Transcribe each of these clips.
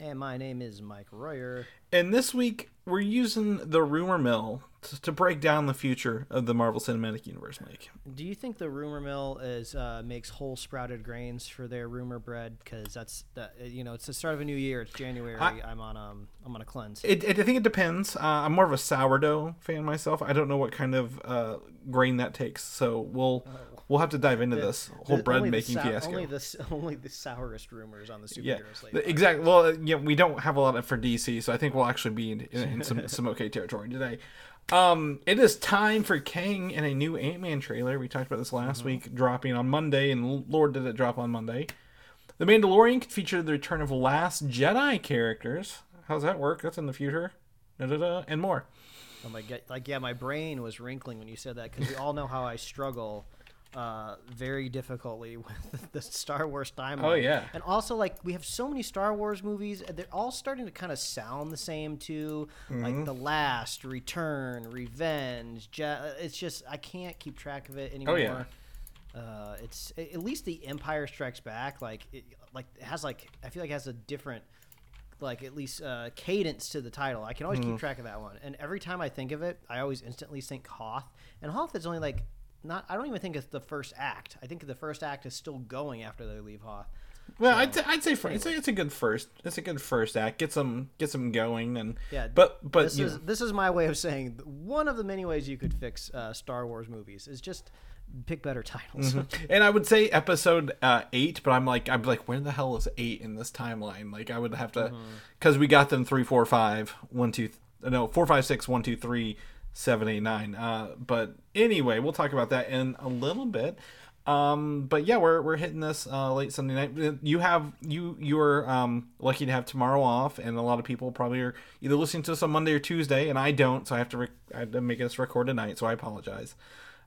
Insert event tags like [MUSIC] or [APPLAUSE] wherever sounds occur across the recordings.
And my name is Mike Royer. And this week we're using the rumor mill to, to break down the future of the Marvel Cinematic Universe, Mike. Do you think the rumor mill is uh, makes whole sprouted grains for their rumor bread? Because that's the you know it's the start of a new year. It's January. I- am on um I'm on a cleanse. It, it, I think it depends. Uh, I'm more of a sourdough fan myself. I don't know what kind of uh, grain that takes, so we'll we'll have to dive into this whole Oh. The- bread the making sou- fiasco. Only the [LAUGHS] only the sourest rumors on the superhero yeah, exactly. Well, uh, yeah, we don't have a lot of for DC, so I think we'll actually be in, in, in some [LAUGHS] some okay territory today. Um, it is time for Kang and a new Ant Man trailer. We talked about this last Mm-hmm. week, dropping on Monday, and Lord did it drop on Monday. The Mandalorian could feature the return of Last Jedi characters. How's that work? That's in the future. Da-da-da, and more. Oh my god! Like yeah, my brain was wrinkling when you said that because we all know how I struggle uh, very difficultly [LAUGHS] with the Star Wars timeline. Oh, yeah. and also like we have so many Star Wars movies. and They're all starting to kind of sound the same too. Mm-hmm. Like the Last, Return, Revenge. Je- it's just I can't keep track of it anymore. Oh, yeah. Uh, it's at least the Empire Strikes Back. Like it, like it has like I feel like it has a different like at least uh, cadence to the title. I can always Mm-hmm. keep track of that one. And every time I think of it, I always instantly think Hoth. And Hoth is only like not. I don't even think it's the first act. I think the first act is still going after they leave Hoth. Well, I'd, say- I'd say for, it's, a, it's a good first. It's a good first act. Get some get some going and Yeah, But but this is know, this is my way of saying one of the many ways you could fix uh, Star Wars movies is just pick better titles. [LAUGHS] And I would say episode uh, eight, but I'm like, I'm like, where the hell is eight in this timeline? Like, I would have to, because we got them three, four, five, one, two, th- no, four, five, six, one, two, three, seven, eight, nine. Uh, but anyway, we'll talk about that in a little bit. Um, but yeah, we're we're hitting this uh, late Sunday night. You have you you're um, lucky to have tomorrow off, and a lot of people probably are either listening to us on Monday or Tuesday, and I don't, so I have to rec- I have to make this record tonight. So I apologize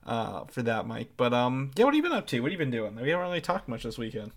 uh, for that, Mike. But um, yeah, what have you been up to? What have you been doing? We haven't really talked much this weekend.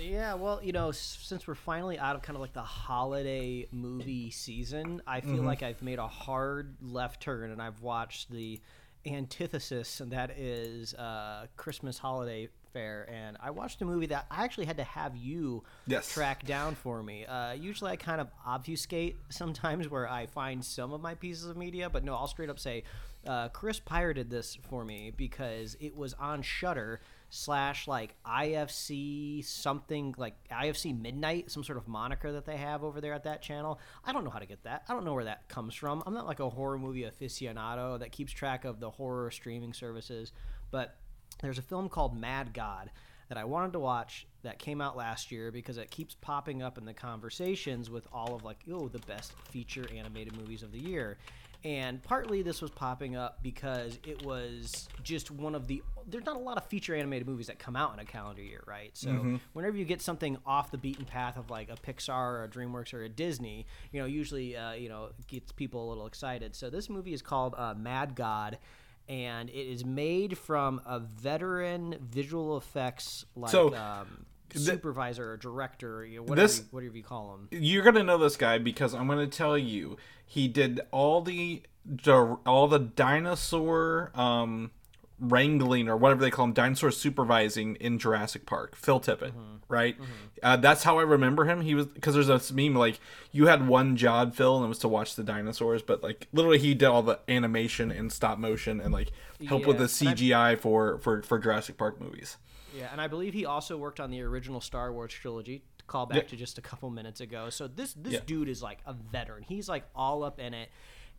Yeah, well, you know, since we're finally out of kind of like the holiday movie season, I feel like I've made a hard left turn and I've watched the antithesis, and that is uh, Christmas holiday fare. And I watched a movie that I actually had to have you Yes. track down for me. Uh, usually, I kind of obfuscate sometimes where I find some of my pieces of media, but no, I'll straight up say uh, Chris pirated this for me because it was on Shudder slash like IFC something like IFC Midnight, some sort of moniker that they have over there at that channel. I don't know how to get that. I don't know where that comes from. I'm not like a horror movie aficionado that keeps track of the horror streaming services, but there's a film called Mad God that I wanted to watch that came out last year because it keeps popping up in the conversations with all of like, oh, the best feature animated movies of the year. And partly this was popping up because it was just one of the. There's not a lot of feature animated movies that come out in a calendar year, right? So whenever you get something off the beaten path of like a Pixar or a DreamWorks or a Disney, you know, usually uh, you know gets people a little excited. So this movie is called uh, Mad God, and it is made from a veteran visual effects like So, um, supervisor or director, you know, whatever, This- you, whatever you call him. You're gonna know this guy because I'm gonna tell you he did all the all the dinosaur um, wrangling or whatever they call him, dinosaur supervising in Jurassic Park. Phil Tippett, right? Uh, that's how I remember him. He was because there's this meme like you had one job, Phil, and it was to watch the dinosaurs, but like literally he did all the animation and stop motion and like help with the I- CGI for for for Jurassic Park movies. Yeah, and I believe he also worked on the original Star Wars trilogy. To call back Yeah. to just a couple minutes ago. So this this Yeah. dude is like a veteran. He's like all up in it.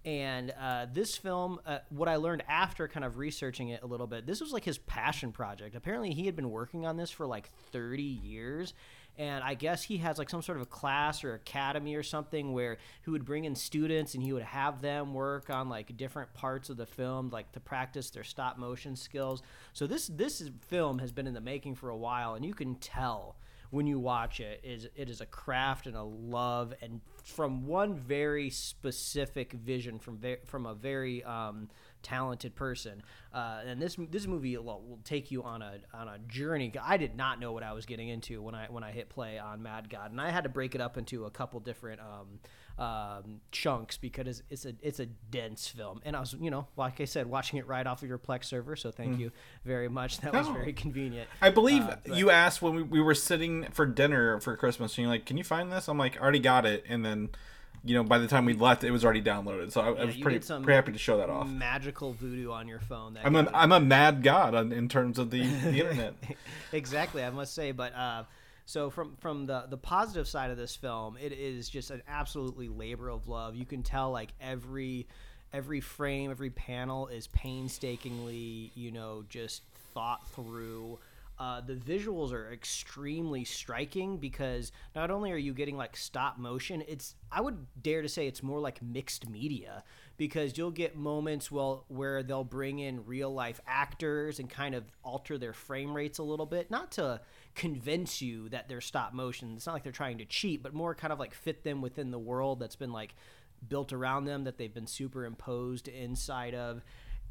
And uh, this film, uh, what I learned after kind of researching it a little bit, this was like his passion project. Apparently, he had been working on this for like 30 years. And I guess he has like some sort of a class or academy or something where he would bring in students and he would have them work on like different parts of the film, like to practice their stop motion skills. So this this is- film has been in the making for a while, and you can tell when you watch it is it is a craft and a love and from one very specific vision from ve- from a very um, talented person. Uh, and this this movie will, will take you on a on a journey. I did not know what I was getting into when I when I hit play on Mad God, and I had to break it up into a couple different um, um, chunks because it's a it's a dense film. And I was you know like I said watching it right off of your Plex server, so thank you very much. That was Oh. very convenient. I believe Uh, but- you asked when we, we were sitting for dinner for Christmas, and you're like, "Can you find this?" I'm like, "I already got it," and then, you know, by the time we left, it was already downloaded. So I, I was pretty pretty happy to show that off. Magical voodoo on your phone. That I'm a. I'm a mad god on, in terms of the, the [LAUGHS] internet. exactly i must say but uh so from from the the positive side of this film it is just an absolutely labor of love you can tell like every every frame every panel is painstakingly you know just thought through uh, the visuals are extremely striking because not only are you getting like stop motion, it's I would dare to say it's more like mixed media because you'll get moments well where they'll bring in real life actors and kind of alter their frame rates a little bit, not to convince you that they're stop motion. It's not like they're trying to cheat, but more kind of like fit them within the world that's been like built around them that they've been superimposed inside of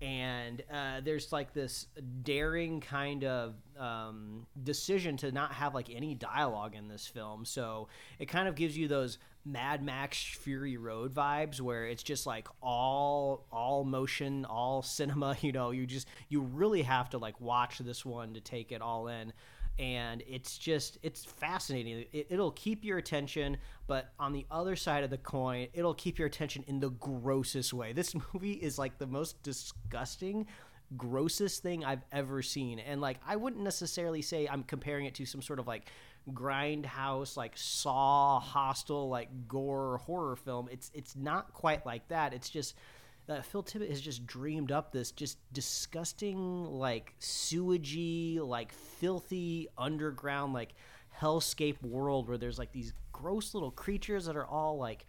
and uh, there's like this daring kind of um, decision to not have like any dialogue in this film. So it kind of gives you those mad max fury road vibes where it's just like all all motion all cinema [LAUGHS] you know you just you really have to like watch this one to take it all in and it's just it's fascinating. It, it'll keep your attention but on the other side of the coin it'll keep your attention in the grossest way. This [LAUGHS] movie is like the most disgusting grossest thing i've ever seen. And like i wouldn't necessarily say i'm comparing it to some sort of like grindhouse like saw Hostel like gore horror film. It's it's not quite like that. It's just uh, Phil Tippett has just dreamed up this just disgusting, like sewagey, like filthy underground, like hellscape world where there's like these gross little creatures that are all like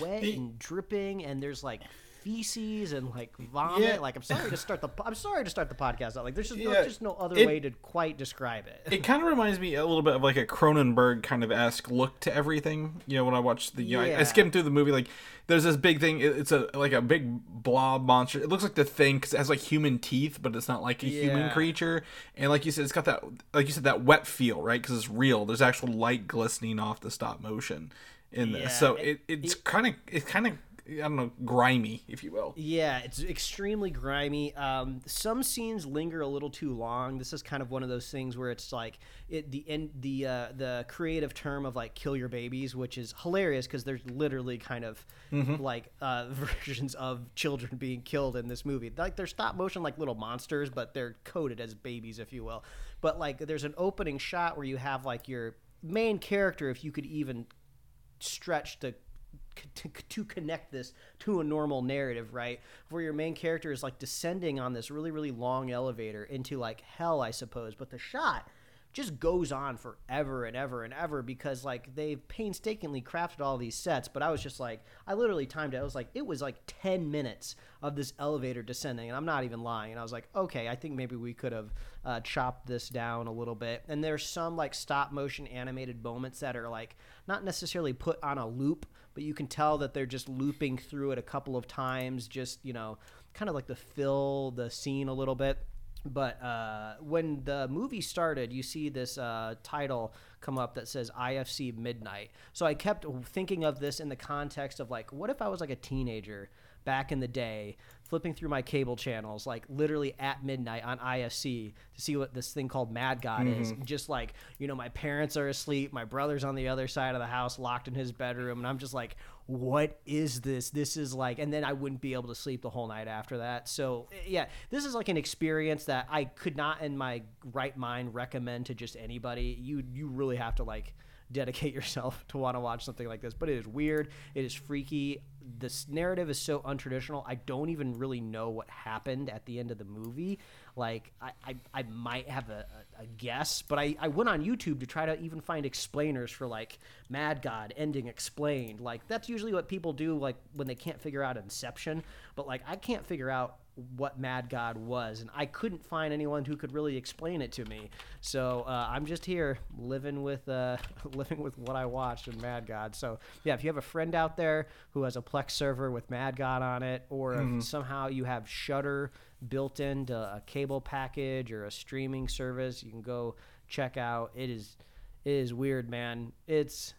wet and dripping, and there's like feces and like vomit. Yeah. Like I'm sorry to start the I'm sorry to start the podcast out. Like there's just, no, just no other It- way to quite describe it. It kind of reminds me a little bit of like a Cronenberg kind of esque look to everything. You know, when I watched the, you know, I, I skimmed through the movie. Like, there's this big thing. it- It's a like a big blob monster. It looks like the thing because it has like human teeth, but it's not like a human creature. And like you said, it's got that like you said that wet feel, right? Because it's real. There's actual light glistening off the stop motion in this. Yeah, so it- it, it's kind of it's kind of I don't know grimy, if you will. Yeah, it's extremely grimy. Um, some scenes linger a little too long. This is kind of one of those things where it's like it the end the uh, the creative term of like kill your babies, which is hilarious because there's literally kind of like uh, [LAUGHS] versions of children being killed in this movie. Like they're stop motion like little monsters, but they're coded as babies, if you will. But like there's an opening shot where you have like your main character, if you could even stretch to to, to connect this to a normal narrative, right? Where your main character is like descending on this really, really long elevator into like hell, I suppose. But the shot just goes on forever and ever and ever because like they've painstakingly crafted all these sets. But I was just like, I literally timed it. I was like, it was like 10 minutes of this elevator descending. And I'm not even lying. And I was like, okay, I think maybe we could have uh, chopped this down a little bit. And there's some like stop motion animated moments that are like not necessarily put on a loop, but you can tell that they're just looping through it a couple of times, just you know, kind of like to fill the scene a little bit. But uh, when the movie started, you see this uh, title come up that says IFC Midnight. So I kept thinking of this in the context of like, what if I was like a teenager back in the day, flipping through my cable channels, like literally at midnight on IFC to see what this thing called Mad God is. Mm-hmm. Just like, you know, my parents are asleep, my brother's on the other side of the house, locked in his bedroom, and I'm just like, what is this? This is like, and then I wouldn't be able to sleep the whole night after that. So, yeah, this is like an experience that I could not in my right mind recommend to just anybody. You, you really have to like, dedicate [LAUGHS] yourself to want to watch something like this. But it is weird. It is freaky. This narrative is so untraditional. I don't even really know what happened at the end of the movie. Like, I, I, I might have a, a, guess, but I, I went on YouTube to try to even find explainers for like Mad God ending explained. Like, that's usually what people do, like when they can't figure out Inception. But like, I can't figure out what Mad God was, and I couldn't find anyone who could really explain it to me. So uh, I'm just here living with uh, [LAUGHS] living with what I watched in Mad God. So yeah, if you have a friend out there who has a Plex server with Mad God on it, or if somehow you have Shudder built into a cable package or a streaming service, you can go check out. It is it is weird, man. It's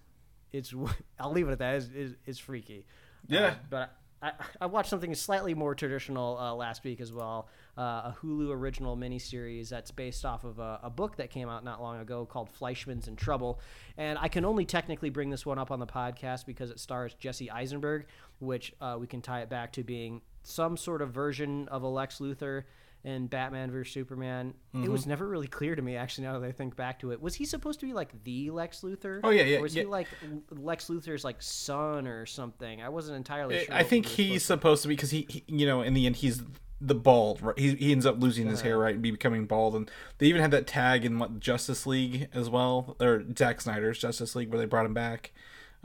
it's [LAUGHS] I'll leave it at that. It's, it's, it's freaky. Yeah. Uh, but I, I watched something slightly more traditional uh, last week as well. Uh, a Hulu original miniseries that's based off of a, a book that came out not long ago called Fleishman's in Trouble. And I can only technically bring this one up on the podcast because it stars Jesse Eisenberg, which uh, we can tie it back to being some sort of version of a Lex Luthor in Batman vs Superman. It was mm-hmm. never really clear to me, actually. Now that I think back to it, was he supposed to be like the Lex Luthor? Oh, yeah, yeah, Or was yeah. he like Lex Luthor's like son or something? I wasn't entirely eh, sure. I think he's supposed to be because he, he, you know, in the end, he's the bald. Right? He, he ends up losing his hair, uh-huh. right, and be becoming bald. And they even had that tag in what Justice League as well, or Zack Snyder's Justice League, where they brought him back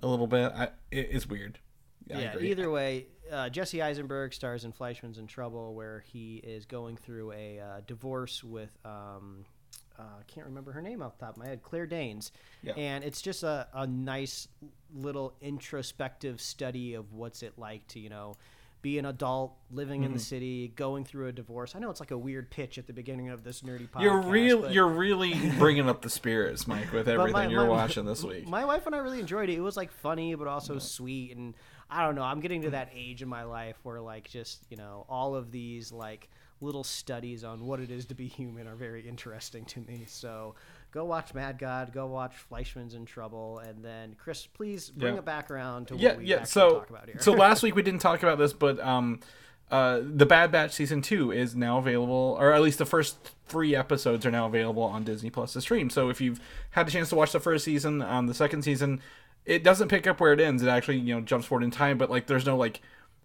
a little bit. I, it, it's weird. I yeah, agree. either way, uh, Jesse Eisenberg stars in Fleishman's in Trouble, where he is going through a uh, divorce with, um, uh, I can't remember her name off the top of my head, Claire Danes. Yeah. And it's just a, a nice little introspective study of what's it like to, you know, be an adult living Mm-hmm. in the city, going through a divorce. I know it's like a weird pitch at the beginning of this nerdy podcast. You're real. but- You're really [LAUGHS] bringing up the spirits, Mike, with everything my- you're my- watching this week. My wife and I really enjoyed it. It was like funny, but also sweet. And I don't know. I'm getting to that age in my life where like just you know all of these like little studies on what it is to be human are very interesting to me. So go watch Mad God. Go watch Fleishman's in Trouble. And then Chris, please bring Yeah. it back around to yeah, what we yeah. So, talk about here. so last week we [LAUGHS] didn't talk about this, but um, uh, the Bad Batch season two is now available, or at least the first three episodes are now available on Disney Plus to stream. So if you've had a chance to watch the first season, um, the second season, it doesn't pick up where it ends. It actually you know jumps forward in time, but like there's no like.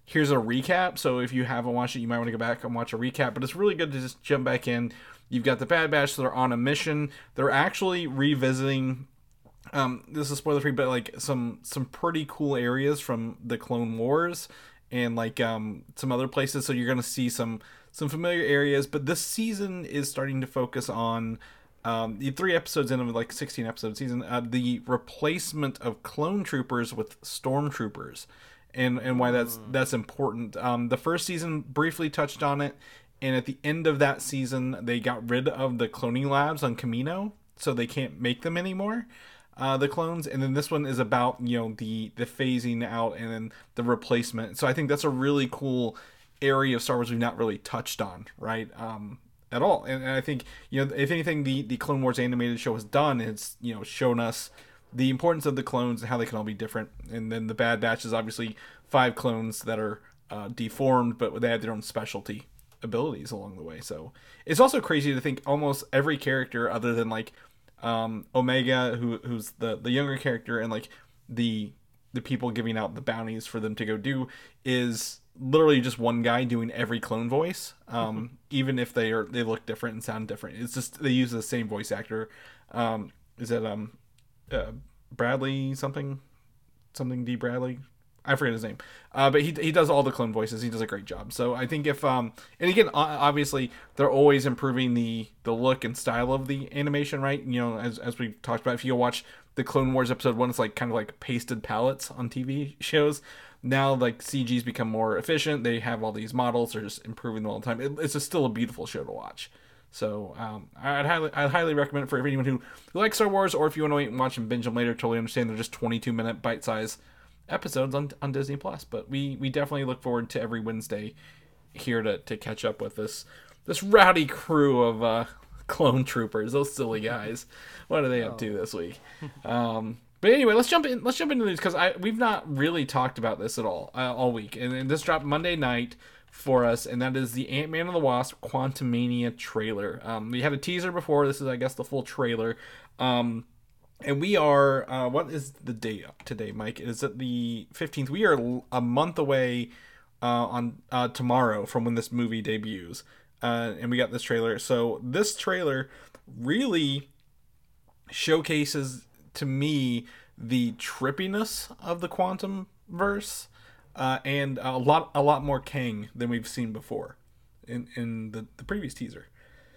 Here's a recap. So if you haven't watched it, you might want to go back and watch a recap. But it's really good to just jump back in. You've got the Bad Batch. So they're on a mission. They're actually revisiting um, this is spoiler free, but like some some pretty cool areas from the Clone Wars and like um some other places. So you're gonna see some some familiar areas. But this season is starting to focus on um the three episodes in of like 16 episode season. Uh, the replacement of clone troopers with stormtroopers, and and why that's that's important. Um, the first season briefly touched on it. And at the end of that season, they got rid of the cloning labs on Kamino, so they can't make them anymore uh, the clones, and then this one is about you know the the phasing out and then the replacement. So I think that's a really cool area of Star Wars we've not really touched on, right? Um, at all. And, and I think you know if anything, the the Clone Wars animated show has done is you know shown us the importance of the clones and how they can all be different. And then the Bad Batch is obviously five clones that are uh, deformed, but they have their own specialty abilities along the way. So it's also crazy to think almost every character other than like um, Omega, who who's the the younger character, and like the the people giving out the bounties for them to go do is literally just one guy doing every clone voice, um, [LAUGHS] even if they are they look different and sound different. It's just they use the same voice actor. Um, is that um, uh, Bradley something something Dee Bradley? I forget his name, uh, but he, he does all the clone voices. He does a great job. So I think if um and again obviously they're always improving the the look and style of the animation, right? You know, as as we talked about, if you go watch the Clone Wars episode one, it's like kind of like pasted palettes on TV [LAUGHS] shows. Now like CG's become more efficient. They have all these models. They're just improving them all the time. It, it's just still a beautiful show to watch. So um, I'd highly I'd highly recommend it for anyone who, who likes Star Wars, or if you want to wait and watch and binge them later. Totally understand. They're just 22 minute bite size episodes on, on Disney Plus. But we we definitely look forward to every Wednesday here to, to catch up with this this rowdy crew of uh, [LAUGHS] clone troopers. Those silly guys. What are they up to this week? Um, but anyway, let's jump in. Let's jump into this because I we've not really talked about this at all uh, all week, and, and this dropped Monday night for us, and that is the Ant Man and the Wasp Quantumania trailer. Um, we had a teaser before. This is, I guess, the full trailer. Um, and we are uh, what is the date today mike is it the 15th we are a month away uh, on uh, tomorrow from when this movie debuts uh, and we got this trailer so this trailer really showcases to me the trippiness of the quantum verse uh, and a lot a lot more kang than we've seen before in in the, the previous teaser.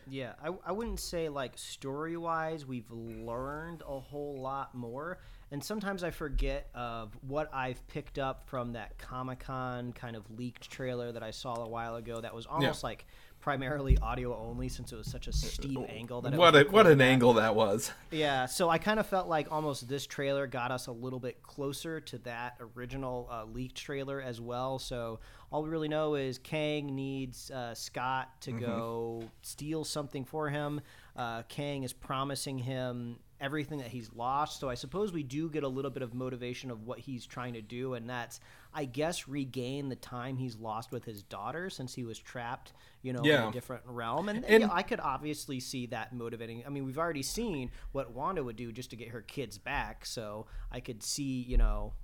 Yeah, I, I wouldn't say like story wise we've learned a whole lot more. And sometimes I forget of what I've picked up from that Comic Con kind of leaked trailer that I saw a while ago that was almost like primarily audio only since it was such a steep angle that it What a what an at. angle that was. [LAUGHS] Yeah, so I kind of felt like almost this trailer got us a little bit closer to that original uh, leaked trailer as well. So all we really know is Kang needs uh, Scott to go steal something for him. Uh, Kang is promising him everything that he's lost. So I suppose we do get a little bit of motivation of what he's trying to do, and that's, I guess, regain the time he's lost with his daughter since he was trapped, you know, in a different realm. And, And- yeah, I could obviously see that motivating. I mean, we've already seen what Wanda would do just to get her kids back, so I could see, you know,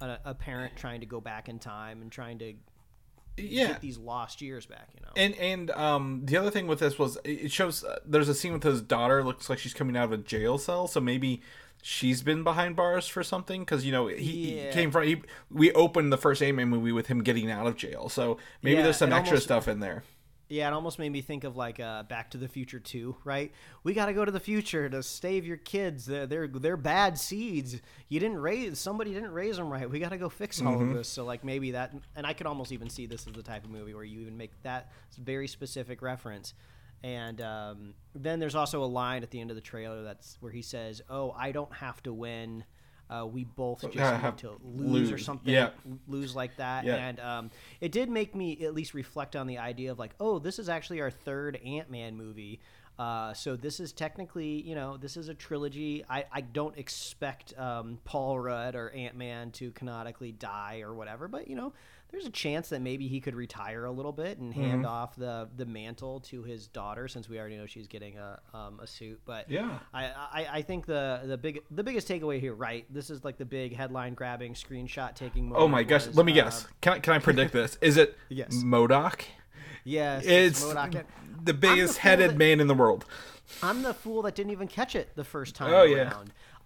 a, a parent trying to go back in time and trying to Yeah. get these lost years back. You know, And and um the other thing with this was it it shows uh, there's a scene with his daughter looks like she's coming out of a jail cell so maybe she's been behind bars for something because you know he, he came from he, we opened the first Ant-Man movie with him getting out of jail so maybe Yeah, there's some extra almost- stuff in there. yeah, it almost made me think of like uh, Back to the Future Two, right? We got to go to the future to save your kids. They're they're, they're bad seeds. You didn't raise somebody didn't raise them right. We got to go fix all Mm-hmm. of this. So like maybe that, and I could almost even see this as the type of movie where you even make that very specific reference. And um, then there's also a line at the end of the trailer that's where he says, "Oh, I don't have to win. Uh, we both just [LAUGHS] need have- to lose, or something. Yeah. Lose like that." Yeah. And um, it did make me at least reflect on the idea of like, oh, this is actually our third Ant Man movie. Uh, so this is technically, you know, this is a trilogy. I, I don't expect um, Paul Rudd or Ant Man to canonically die or whatever, but you know, there's a chance that maybe he could retire a little bit and hand off the the mantle to his daughter, since we already know she's getting a um, a suit. But Yeah. I, I, I think the the big the biggest takeaway here, right? This is like the big headline grabbing, screenshot taking. Oh my gosh, let me guess. Can I can I predict this? Is it [LAUGHS] Yes. MODOK? Yes, It's MODOK. the biggest fool headed that- man in the world. I'm the fool that didn't even catch it the first time Oh, yeah.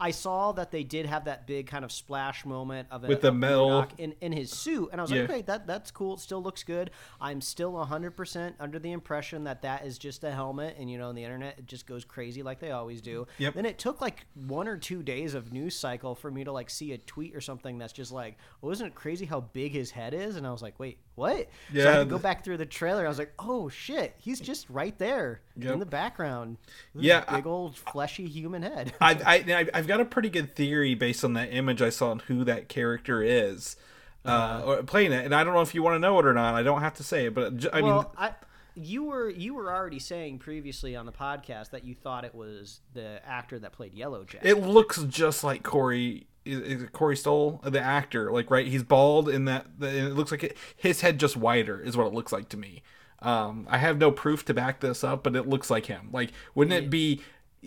I saw that they did have that big kind of splash moment of a, With the metal- in, in his suit, and I was Yeah. like, okay, that that's cool. It still looks good." I'm still 100% under the impression that that is just a helmet, and you know, on the internet it just goes crazy like they always do. Yep. Then it took like one or two days of news cycle for me to like see a tweet or something that's just like, "Well, isn't it crazy how big his head is?" And I was like, "Wait, what?" so I Yeah, had to go back through the trailer. I was like, "Oh shit, he's just right there Yep. in the background." Yeah, big old fleshy human head. I, [LAUGHS] I I- I've got a pretty good theory based on that image I saw on who that character is, uh, Uh-huh. playing it, and I don't know if you want to know it or not. I don't have to say it, but j- I mean, I, you were you were already saying previously on the podcast that you thought it was the actor that played Yellow Jacket. it looks just like Corey. Is, Corey Stoll, the actor? Like, right? He's bald, in that and it looks like it, his head just wider is what it looks like to me. Um, I have no proof to back this up, but it looks like him. Like, wouldn't it be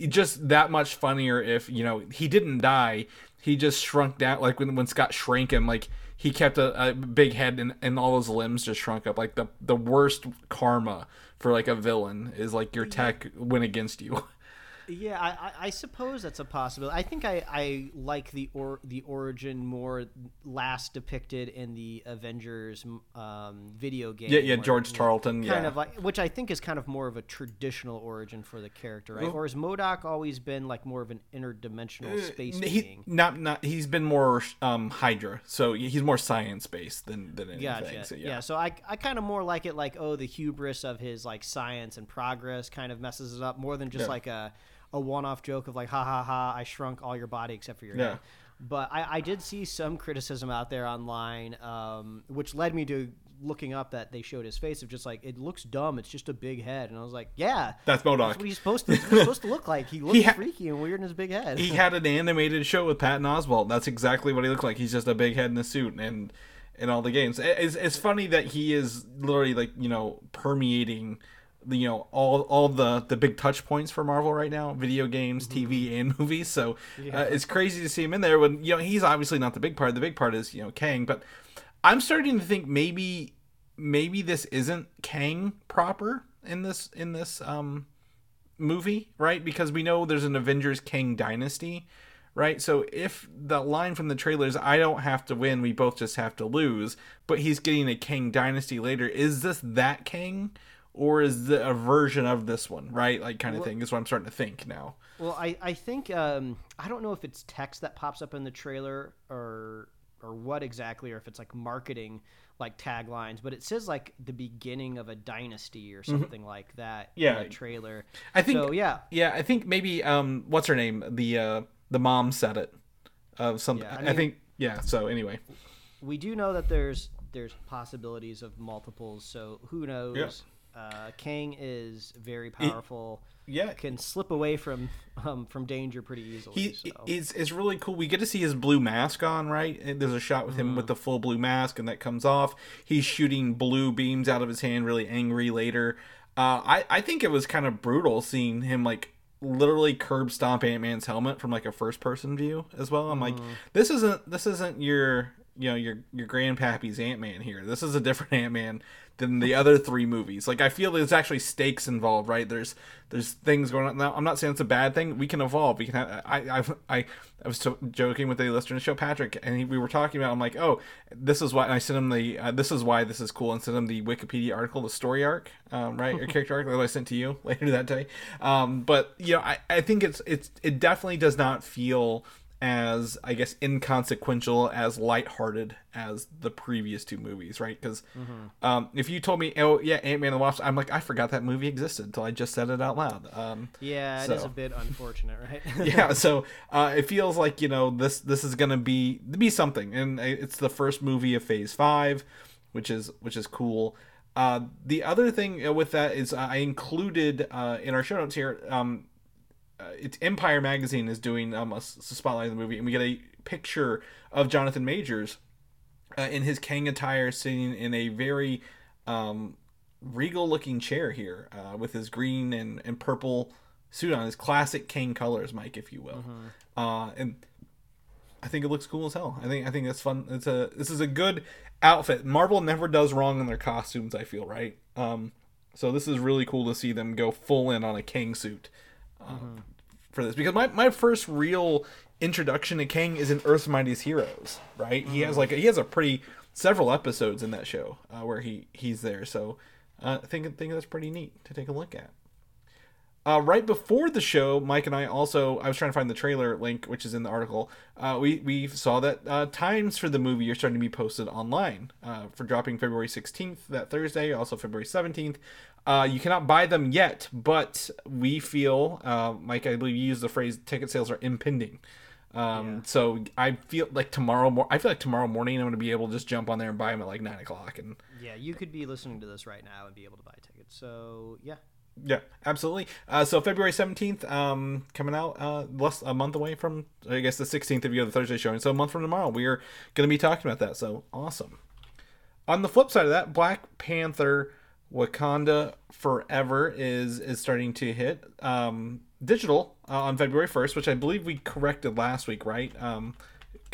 just that much funnier if you know he didn't die? He just shrunk down, like when when Scott shrank him, like he kept a, a big head and, and all those limbs just shrunk up. Like the the worst karma for like a villain is like your tech went against you. [LAUGHS] Yeah, I, I, I suppose that's a possibility. I think I, I like the or the origin more last depicted in the Avengers um, video game. Yeah, yeah, George Tarleton, kind yeah. of like which I think is kind of more of a traditional origin for the character, right? Or has MODOK always been like more of an interdimensional space he, being? not not he's been more um hydra so he's more science based than than anything Gotcha. so, yeah. yeah. So I, I kind of more like it like oh the hubris of his like science and progress kind of messes it up more than just Yeah. like a a one off joke of like ha ha ha I shrunk all your body except for your Yeah. head. But I, I did see some criticism out there online, um, which led me to looking up that they showed his face of just like it looks dumb. It's just a big head, and I was like, yeah, That's. That's what he's supposed to he's supposed to look like. [LAUGHS] He looks ha- freaky and weird in his big head. he had an animated show with Patton Oswalt. That's exactly what he looked like. He's just a big head in a suit and in all the games. It's, it's funny that he is literally like you know permeating you know all all the the big touch points for Marvel right now, video games, TV, and [LAUGHS] movies. So uh, it's crazy to see him in there. When you know he's obviously not the big part. The big part is you know Kang, but I'm starting to think maybe maybe this isn't Kang proper in this in this um movie, right? Because we know there's an Avengers Kang dynasty, right? So if the line from the trailer is I don't have to win, we both just have to lose, but he's getting a Kang dynasty later, is this that Kang? Or is it a version of this one, right? Like kind of thing is what I'm starting to think now. Well, I I think um, I don't know if it's text that pops up in the trailer or or what exactly, or if it's like marketing like taglines, but it says like the beginning of a dynasty or something like that Mm-hmm. Yeah. in the trailer. I think so. Yeah, Yeah, I think maybe um what's her name? The uh the mom said it. Of some Yeah, I I, think yeah, so anyway. we do know that there's there's possibilities of multiples. So who knows? Uh, Kang is very powerful. Yeah. can slip away from um, from danger pretty easily. He so. is is really cool. We get to see his blue mask on, right? And there's a shot with him Mm-hmm. with the full blue mask, and that comes off. He's shooting blue beams out of his hand, really angry later. Uh, I I think it was kind of brutal seeing him like literally curb stomp Ant Man's helmet from like a first person view as well. I'm Mm-hmm. like, this isn't this isn't your you know your your grandpappy's Ant Man here. This is a different Ant Man than the other three movies. Like I feel there's actually stakes involved, right? There's there's things going on. Now I'm not saying it's a bad thing. We can evolve. We can. Have, I I've, I I was joking with a listener to the show, Patrick, and he, we were talking about. I'm like, oh, this is why. And I sent him the uh, this is why this is cool, and sent him the Wikipedia article, the story arc, um, right, or [LAUGHS] character arc that I sent to you [LAUGHS] later that day. Um, but you know, I I think it's it's it definitely does not feel as I guess inconsequential as lighthearted as the previous two movies, right? Because um, if you told me, oh yeah, Ant Man and the Wasp, I'm like, I forgot that movie existed until I just said it out loud. Um, yeah, it is so- a bit unfortunate, right? [LAUGHS] yeah, so uh, it feels like you know this this is gonna be be something, and it's the first movie of Phase Five, which is which is cool. Uh, the other thing with that is I included uh, in our show notes here. Um, uh, it's Empire magazine is doing um, a spotlight of the movie, and we get a picture of Jonathan Majors uh, in his Kang attire, sitting in a very um, regal looking chair here, uh, with his green and, and purple suit on, his classic Kang colors, Mike, if you will. Uh, and I think it looks cool as hell. I think I think that's fun. It's a this is a good outfit. Marvel never does wrong in their costumes. I feel right. Um, so this is really cool to see them go full in on a Kang suit um, for this because my, my first real introduction to Kang is in Earth's Mightiest Heroes. Right? He has like he has a pretty several episodes in that show uh, where he he's there. So uh, I think I think that's pretty neat to take a look at. Uh, right before the show, Mike and I also I was trying to find the trailer link, which is in the article. Uh, we we saw that uh, times for the movie are starting to be posted online uh, for dropping February sixteenth, that Thursday, also February seventeenth. Uh, you cannot buy them yet, but we feel, uh, Mike, I believe you used the phrase "ticket sales are impending." Um, So I feel like tomorrow, mor- I feel like tomorrow morning I'm going to be able to just jump on there and buy them at like nine o'clock, and yeah, you could be listening to this right now and be able to buy tickets. So yeah, Yeah, absolutely. Uh, so February seventeenth, um, coming out uh, less a month away from I guess the sixteenth if you the Thursday showing. So a month from tomorrow, we are going to be talking about that. So awesome. On the flip side of that, Black Panther Wakanda Forever is is starting to hit um, digital uh, on February first, which I believe we corrected last week, right? Um,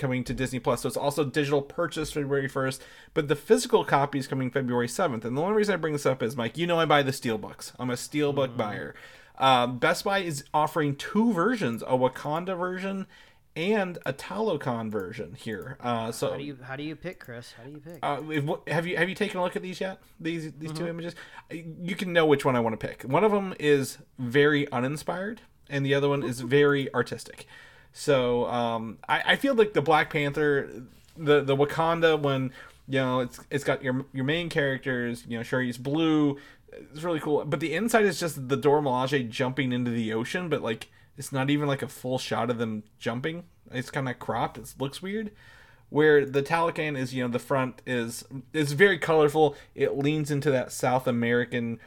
coming to Disney Plus. So it's also digital purchase February 1st, but the physical copy is coming February 7th. And the only reason I bring this up is, Mike, you know I buy the Steelbooks. I'm a Steelbook buyer. Um, Best Buy is offering two versions, a Wakanda version and a Talokan version here. Uh, so how do you how do you pick, Chris? How do you pick? uh, have you have you taken a look at these yet? These these two images, you can know which one I want to pick. One of them is very uninspired, and the other one [LAUGHS] is very artistic. So um, I, I feel like the Black Panther, the the Wakanda when you know, it's it's got your your main characters. You know, sure he's blue. It's really cool, but the inside is just the Dora Milaje jumping into the ocean, but like it's not even like a full shot of them jumping. It's kind of cropped. It looks weird where the Talokan is, you know, the front is is very colorful. It leans into that South American,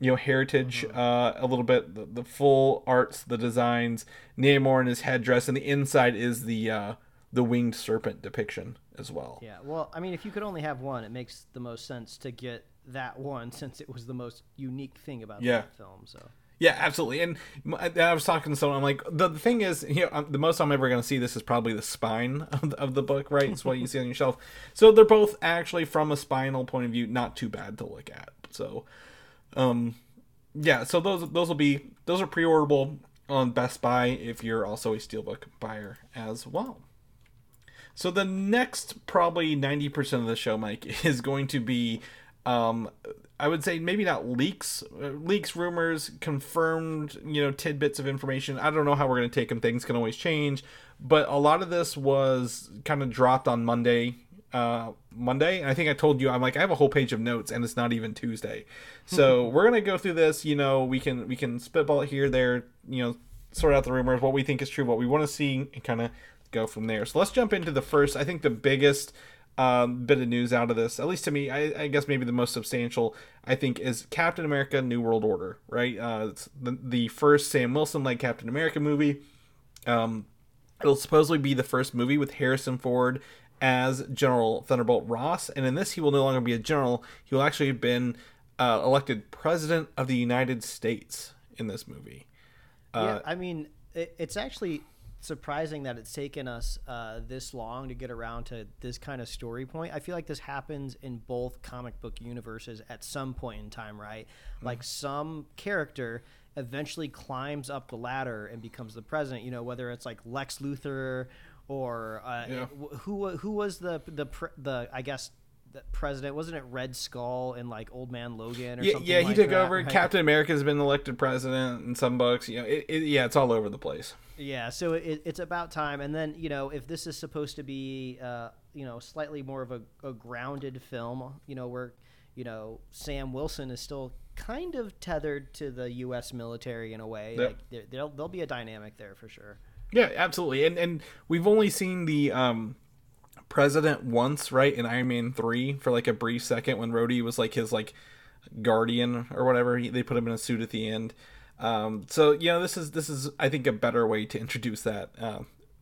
you know, heritage uh, a little bit. The, the full arts, the designs, Namor in his headdress, and the inside is the uh, the winged serpent depiction as well. yeah, well, I mean, if you could only have one, it makes the most sense to get that one [LAUGHS] since it was the most unique thing about Yeah. the film. So Yeah, absolutely. And I was talking to someone. I'm like, the, the thing is, you know, the most I'm ever going to see this is probably the spine [LAUGHS] of the, of the book, right? It's what you see on your shelf. [LAUGHS] So they're both actually, from a spinal point of view, not too bad to look at. So, um, yeah. So those those will be those are pre-orderable on Best Buy if you're also a steelbook buyer as well. So the next probably 90% of the show, Mike, [LAUGHS] is going to be um, I would say maybe not leaks, uh, leaks, rumors, confirmed, you know, tidbits of information. I don't know how we're going to take them. Things can always change, but a lot of this was kind of dropped on Monday. Uh, Monday, and I think I told you I'm like I have a whole page of notes, and it's not even Tuesday, so we're gonna go through this. You know, we can we can spitball it here, there. You know, sort out the rumors, what we think is true, what we want to see, and kind of go from there. So let's jump into the first. I think the biggest um, bit of news out of this, at least to me, I, I, guess maybe the most substantial, I think, is Captain America: New World Order. Right, uh, it's the the first Sam Wilson led Captain America movie. Um, it'll supposedly be the first movie with Harrison Ford as General Thunderbolt Ross, and in this, he will no longer be a general. He will actually have been uh, elected President of the United States in this movie. Uh, yeah, I mean, it, it's actually surprising that it's taken us uh, this long to get around to this kind of story point. I feel like this happens in both comic book universes at some point in time, right? Mm-hmm. Like some character eventually climbs up the ladder and becomes the president. You know, whether it's like Lex Luthor or uh, yeah. who who was the the the I guess the president wasn't it Red Skull and like Old Man Logan or yeah, something yeah he like took that, over right? Captain America has been elected president in some books you know it, it, yeah it's all over the place yeah so it, it's about time and then you know if this is supposed to be uh, you know slightly more of a, a grounded film you know where you know Sam Wilson is still kind of tethered to the U.S. military in a way Yep. like there, there'll, there'll be a dynamic there for sure Yeah, absolutely. And and we've only seen the um president once, right, in Iron Man 3 for like a brief second when Rhodey was like his like guardian or whatever. He, they put him in a suit at the end. Um so you know, this is this is I think a better way to introduce that uh,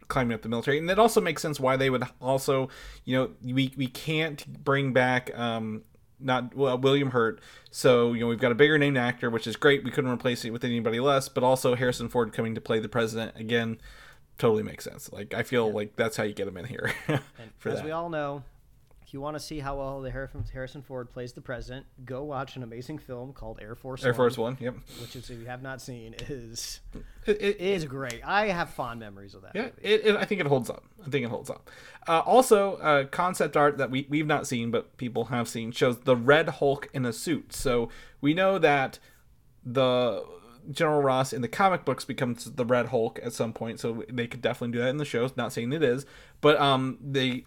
climbing up the military. And it also makes sense why they would also, you know, we we can't bring back um not well, William Hurt. So you know we've got a bigger named actor, which is great. We couldn't replace it with anybody less, but also Harrison Ford coming to play the president again, totally makes sense. Like I feel like that's how you get him in here. [LAUGHS] for As that. we all know, if you want to see how well the Harrison Harrison Ford plays the president, go watch an amazing film called Air Force Air One, Force One. Yep. which is if you have not seen is [LAUGHS] It, it, is great. I have fond memories of that yeah, movie. it, it, I think it holds up. I think it holds up. Uh, also, uh, concept art that we we've not seen, but people have seen, shows the Red Hulk in a suit. So we know that the General Ross in the comic books becomes the Red Hulk at some point. So they could definitely do that in the shows. Not saying it is, but um, they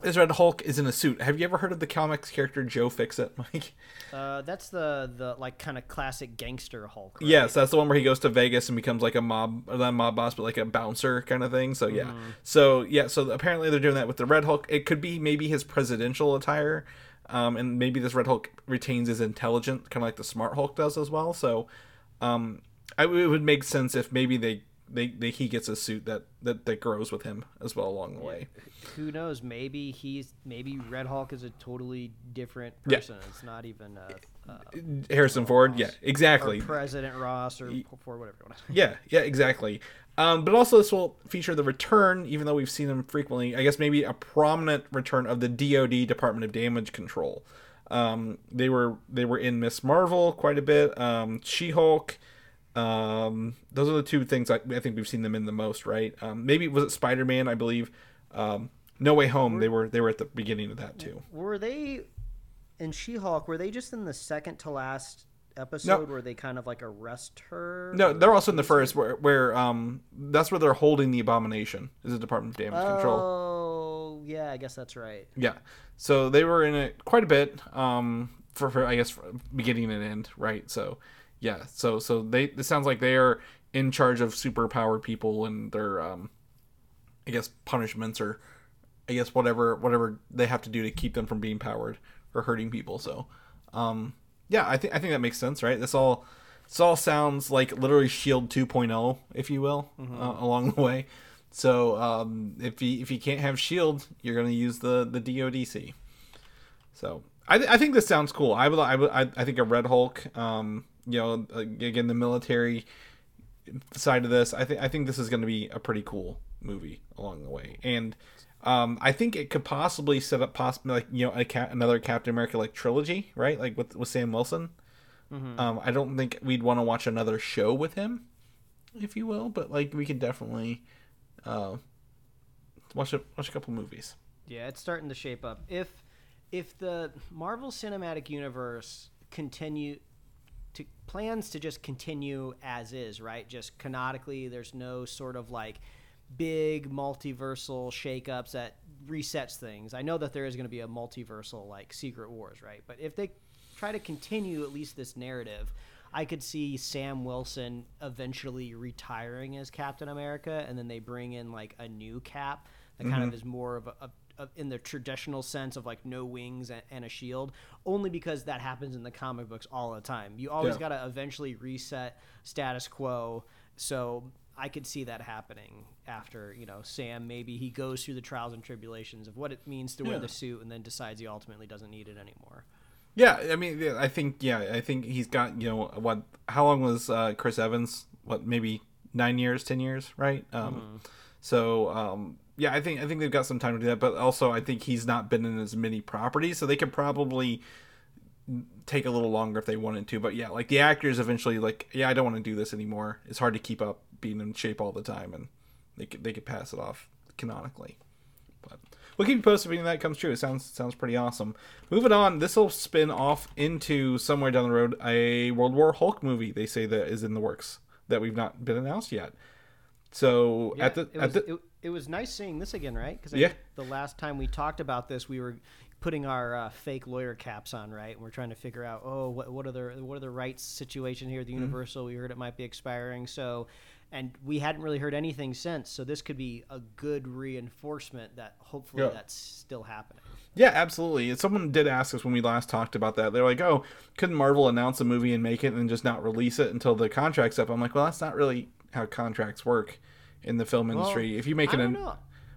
this Red Hulk is in a suit. Have you ever heard of the comics character Joe Fixit, [LAUGHS] Mike? Uh, that's the the like kind of classic gangster Hulk. Right? Yes, that's the one where he goes to Vegas and becomes like a mob, not a mob boss, but like a bouncer kind of thing. So yeah, so yeah, so apparently they're doing that with the Red Hulk. It could be maybe his presidential attire, um, and maybe this Red Hulk retains his intelligence, kind of like the Smart Hulk does as well. So, um, I, it would make sense if maybe they. They, they, he gets a suit that, that, that grows with him as well along the way. Who knows? Maybe he's maybe Red Hulk is a totally different Yeah. person. It's not even uh, uh, Harrison Ford, yeah, or exactly. President Ross or Ford, whatever you want to. Yeah, yeah, exactly. Um, but also, this will feature the return, even though we've seen them frequently. I guess maybe a prominent return of the DoD Department of Damage Control. Um, they were they were in Miss Marvel quite a bit. Um, She Hulk. Um, those are the two things I, I think we've seen them in the most, right? Um, maybe was it Spider Man? I believe. Um, no Way Home. They were they were at the beginning of that too. Were they in She-Hulk? Were they just in the second to last episode where they kind of like arrest her? No, they're also in the first where where um that's where they're holding the abomination is the Department of Damage Control. Oh, yeah, I guess that's right. Yeah. So they were in it quite a bit um, for, for I guess for beginning and end, right? So yeah. So so they it sounds like they are in charge of superpowered people and their um, I guess punishments or I guess whatever whatever they have to do to keep them from being powered or hurting people. So um, yeah, I think I think that makes sense, right? This all this all sounds like literally Shield 2.0, if you will, uh, along the way. So um, if you if you can't have Shield, you're gonna use the the DoDC. So I, th- I think this sounds cool. I would I would I, I think a Red Hulk. Um, you know, again the military side of this. I think I think this is going to be a pretty cool movie along the way, and um, I think it could possibly set up possibly like you know a ca- another Captain America like trilogy, right? Like with with Sam Wilson. Um, I don't think we'd want to watch another show with him, if you will, but like we could definitely uh, watch a watch a couple movies. Yeah, it's starting to shape up. If if the Marvel Cinematic Universe continue to plans to just continue as is, right? Just canonically, there's no sort of like big multiversal shakeups that resets things. I know that there is going to be a multiversal like Secret Wars, right? But if they try to continue at least this narrative, I could see Sam Wilson eventually retiring as Captain America, and then they bring in like a new Cap that kind Mm-hmm. of is more of a, a in the traditional sense of like no wings and, and a shield. Only because that happens in the comic books all the time. You always Yeah. got to eventually reset status quo. So I could see that happening after you know Sam. Maybe he goes through the trials and tribulations of what it means to wear the suit, and then decides he ultimately doesn't need it anymore. Yeah, I mean, I think yeah, I think he's got you know what? How long was uh, Chris Evans? What maybe nine years, ten years, right? Um, So um, yeah, I think I think they've got some time to do that, but also I think he's not been in as many properties, so they could probably take a little longer if they wanted to. But yeah, like the actors eventually like yeah, I don't want to do this anymore. It's hard to keep up being in shape all the time, and they could they could pass it off canonically. But we'll keep you posted if any that comes true. It sounds sounds pretty awesome. Moving on, this will spin off into somewhere down the road a World War Hulk movie. They say that is in the works that we've not been announced yet. So at the it at the it, it was nice seeing this again, right? Because Yeah. the last time we talked about this, we were putting our uh, fake lawyer caps on, right? And we're trying to figure out, oh, what, what are the what are the rights situation here? at The Mm-hmm. Universal, we heard it might be expiring, so. And we hadn't really heard anything since, so this could be a good reinforcement that hopefully Yeah. that's still happening. Yeah, absolutely. Someone did ask us when we last talked about that. They're like, "Oh, couldn't Marvel announce a movie and make it and just not release it until the contract's up?" I'm like, "Well, that's not really how contracts work in the film industry. if you make an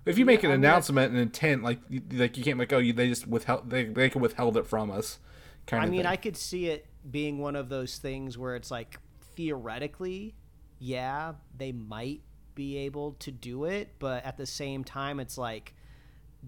if you make an I mean, announcement, and intent, like you- like you can't like, oh, you, they just withheld they they could withheld it from us, kind I mean, thing. I could see it being one of those things where it's like theoretically, yeah, they might be able to do it, but at the same time, it's like,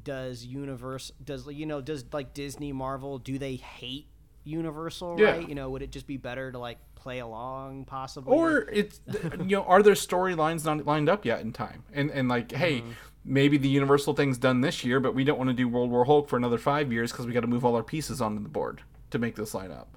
does Universe does you know does like Disney Marvel do they hate Universal Yeah. right? You know, would it just be better to like play along possibly? or it's [LAUGHS] you know, are there storylines not lined up yet in time? And and like, hey, Mm-hmm. maybe the Universal thing's done this year, but we don't want to do World War Hulk for another five years because we got to move all our pieces onto the board to make this line up.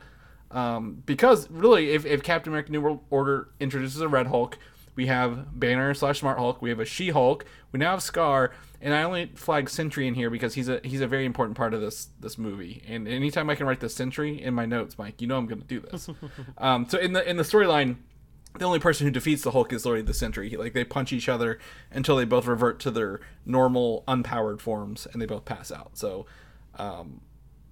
Um, because really, if, if Captain America: New World Order introduces a Red Hulk, we have Banner slash Smart Hulk, we have a She Hulk, we now have Skaar, and I only flag Sentry in here because he's a he's a very important part of this this movie. And anytime I can write the Sentry in my notes, Mike, you know I'm going to do this. [LAUGHS] um, so in the in the storyline, the only person who defeats the Hulk is literally the Sentry. Like they punch each other until they both revert to their normal unpowered forms, and they both pass out. So, um,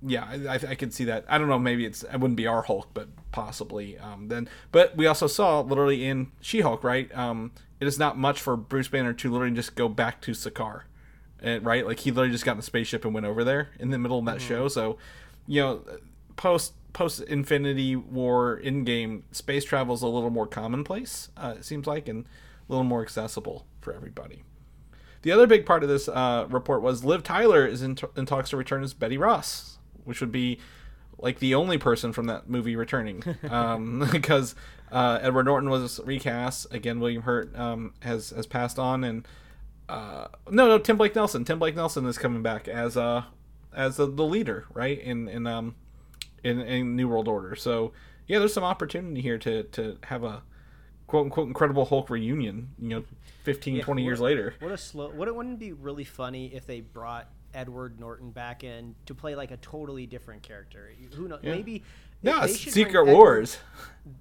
yeah, I, I, could see that. I don't know. Maybe it's it wouldn't be our Hulk, but possibly. Um, then, but we also saw literally in She-Hulk, right? Um, it is not much for Bruce Banner to literally just go back to Sakaar, and, right? Like he literally just got in a spaceship and went over there in the middle of that show. So, you know, post post Infinity War Endgame space travel is a little more commonplace. Uh, it seems like and a little more accessible for everybody. The other big part of this uh, report was Liv Tyler is in, t- in talks to return as Betty Ross, which would be like the only person from that movie returning, [LAUGHS] um, [LAUGHS] because uh, Edward Norton was recast again. William Hurt um, has has passed on, and uh, no, no, Tim Blake Nelson. Tim Blake Nelson is coming back as uh as the, the leader, right in in um in, in New World Order. So yeah, there's some opportunity here to to have a quote unquote incredible Hulk reunion. You know, 15, 20 years later. What a slow. What it wouldn't be really funny if they brought Edward Norton back in to play like a totally different character. Who knows? Maybe. No, they it's should bring Secret Edward- Wars.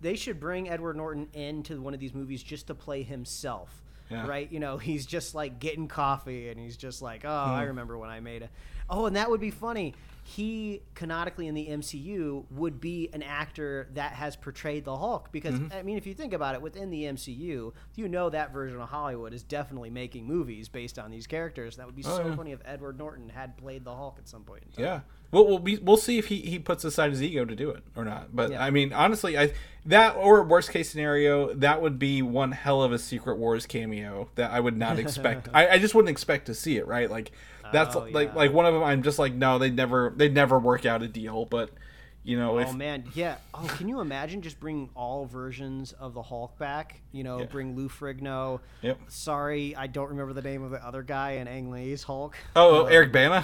They should bring Edward Norton into one of these movies just to play himself. Yeah. Right? You know, he's just like getting coffee and he's just like, oh, Hmm. I remember when I made a. Oh, and that would be funny. He canonically in the MCU would be an actor that has portrayed the Hulk because Mm-hmm. I mean, if you think about it, within the MCU, you know that version of Hollywood is definitely making movies based on these characters. That would be so Oh, yeah. funny if Edward Norton had played the Hulk at some point. In time. Yeah. Well, we'll be, we'll see if he, he puts aside his ego to do it or not. But Yeah. I mean, honestly, I that or worst case scenario, that would be one hell of a Secret Wars cameo that I would not [LAUGHS] expect. I, I just wouldn't expect to see it. Right? Like that's Oh, like yeah. like one of them. I'm just like no, they never they never work out a deal. But you know, oh, if Oh man, yeah. Oh, can you imagine just bringing all versions of the Hulk back? You know, Yeah. bring Lou Ferrigno. Yep. Sorry, I don't remember the name of the other guy in Ang Lee's Hulk. oh, oh Eric Bana.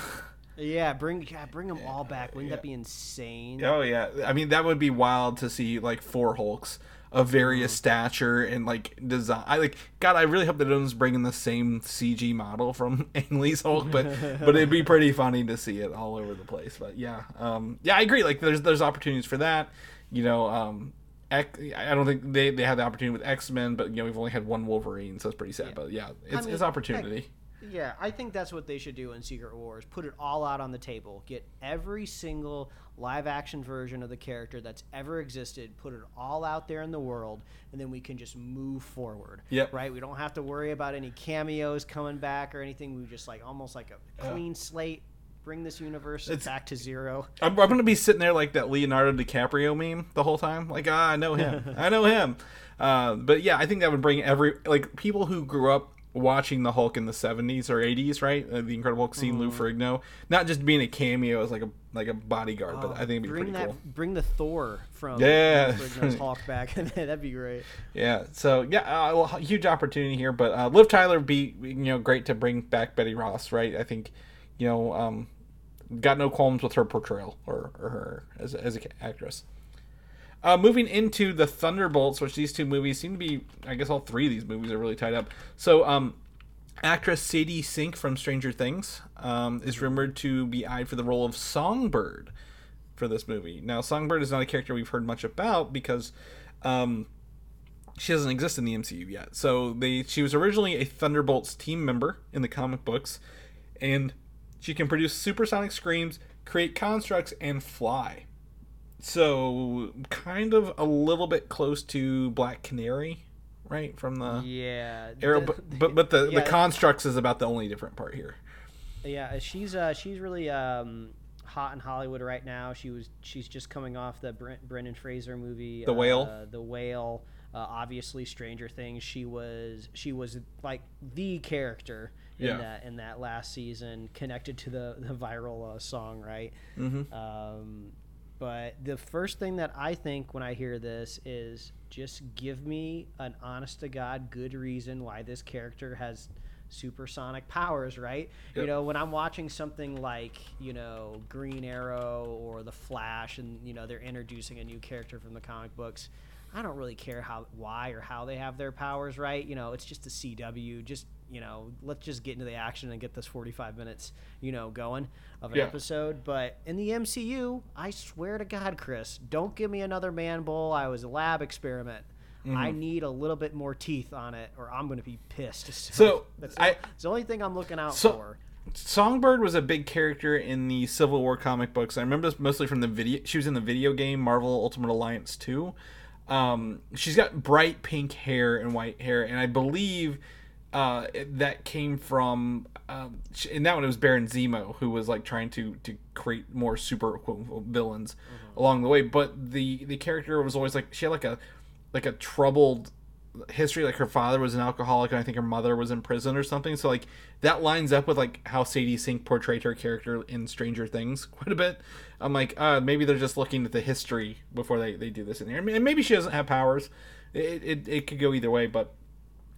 Yeah, bring yeah, bring them all back. Wouldn't that be insane? Oh yeah, I mean that would be wild to see like four Hulks of various stature and like design. I like God. I really hope that doesn't bring in the same CG model from [LAUGHS] Ang Lee's Hulk, but but it'd be pretty funny to see it all over the place. But yeah, um, yeah, I agree. Like there's there's opportunities for that. You know, um, X, I don't think they they had the opportunity with X Men, but you know we've only had one Wolverine, so it's pretty sad. But yeah, it's mean, it's opportunity. Yeah, I think that's what they should do in Secret Wars. Put it all out on the table. Get every single live action version of the character that's ever existed, put it all out there in the world, and then we can just move forward. Yep. Right? We don't have to worry about any cameos coming back or anything. We just like almost like a clean slate, bring this universe It's- back to zero. [LAUGHS] I'm, I'm gonna be sitting there like that Leonardo DiCaprio meme the whole time. Like, ah, I know him. [LAUGHS] I know him. Uh, but yeah, I think that would bring every like people who grew up watching the Hulk in the 70s or 80s, right? Uh, the Incredible Hulk, seeing Mm-hmm. Lou Ferrigno, not just being a cameo as like a like a bodyguard, but I think it'd be bring pretty that cool. bring the Thor from Yeah. [LAUGHS] Hulk back. [LAUGHS] That'd be great. Yeah. So yeah, uh, well, huge opportunity here. But uh, Liv Tyler be you know great to bring back Betty Ross, right? I think you know um, got no qualms with her portrayal or, or her as as an actress. Uh, moving into the Thunderbolts, which these two movies seem to be, I guess all three of these movies are really tied up. So, um, actress Sadie Sink from Stranger Things um, is rumored to be eyed for the role of Songbird for this movie. Now, Songbird is not a character we've heard much about because um, she doesn't exist in the MCU yet. So they she was originally a Thunderbolts team member in the comic books, and she can produce supersonic screams, create constructs, and fly. So kind of a little bit close to Black Canary, right? From the Yeah. Arrow, but but, but the, yeah, the constructs is about the only different part here. Yeah, she's uh, she's really um, hot in Hollywood right now. She was she's just coming off the Brent, Brendan Fraser movie, The Whale? Uh, the Whale. Uh, obviously, Stranger Things. She was she was like the character in Yeah. that in that last season, connected to the the viral uh, song, right? Mm-hmm. Um, but the first thing that I think when I hear this is just give me an honest to God good reason why this character has supersonic powers, right? You know, when I'm watching something like, you know, Green Arrow or The Flash and, you know, they're introducing a new character from the comic books, I don't really care how why or how they have their powers, right? You know, it's just a CW, just you know, let's just get into the action and get this 45 minutes, you know, going of an Yeah. episode. But in the MCU, I swear to God, Chris, don't give me another man bowl. I was a lab experiment. Mm-hmm. I need a little bit more teeth on it, or I'm going to be pissed. [LAUGHS] So, that's I- the, the only thing I'm looking out So- for. Songbird was a big character in the Civil War comic books. I remember this mostly from the video. She was in the video game Marvel Ultimate Alliance 2. Um, she's got bright pink hair and white hair, and I believe uh, that came from um, in that one it was Baron Zemo who was like trying to to create more super quote unquote, villains along the way. But the the character was always like she had like a like a troubled history. Like her father was an alcoholic and i think her mother was in prison or something. So like that lines up with like how sadie sink portrayed her character in stranger things [LAUGHS] quite a bit. I'm like uh maybe they're just looking at the history before they, they do this in here and maybe she doesn't have powers. It, it, it could go either way but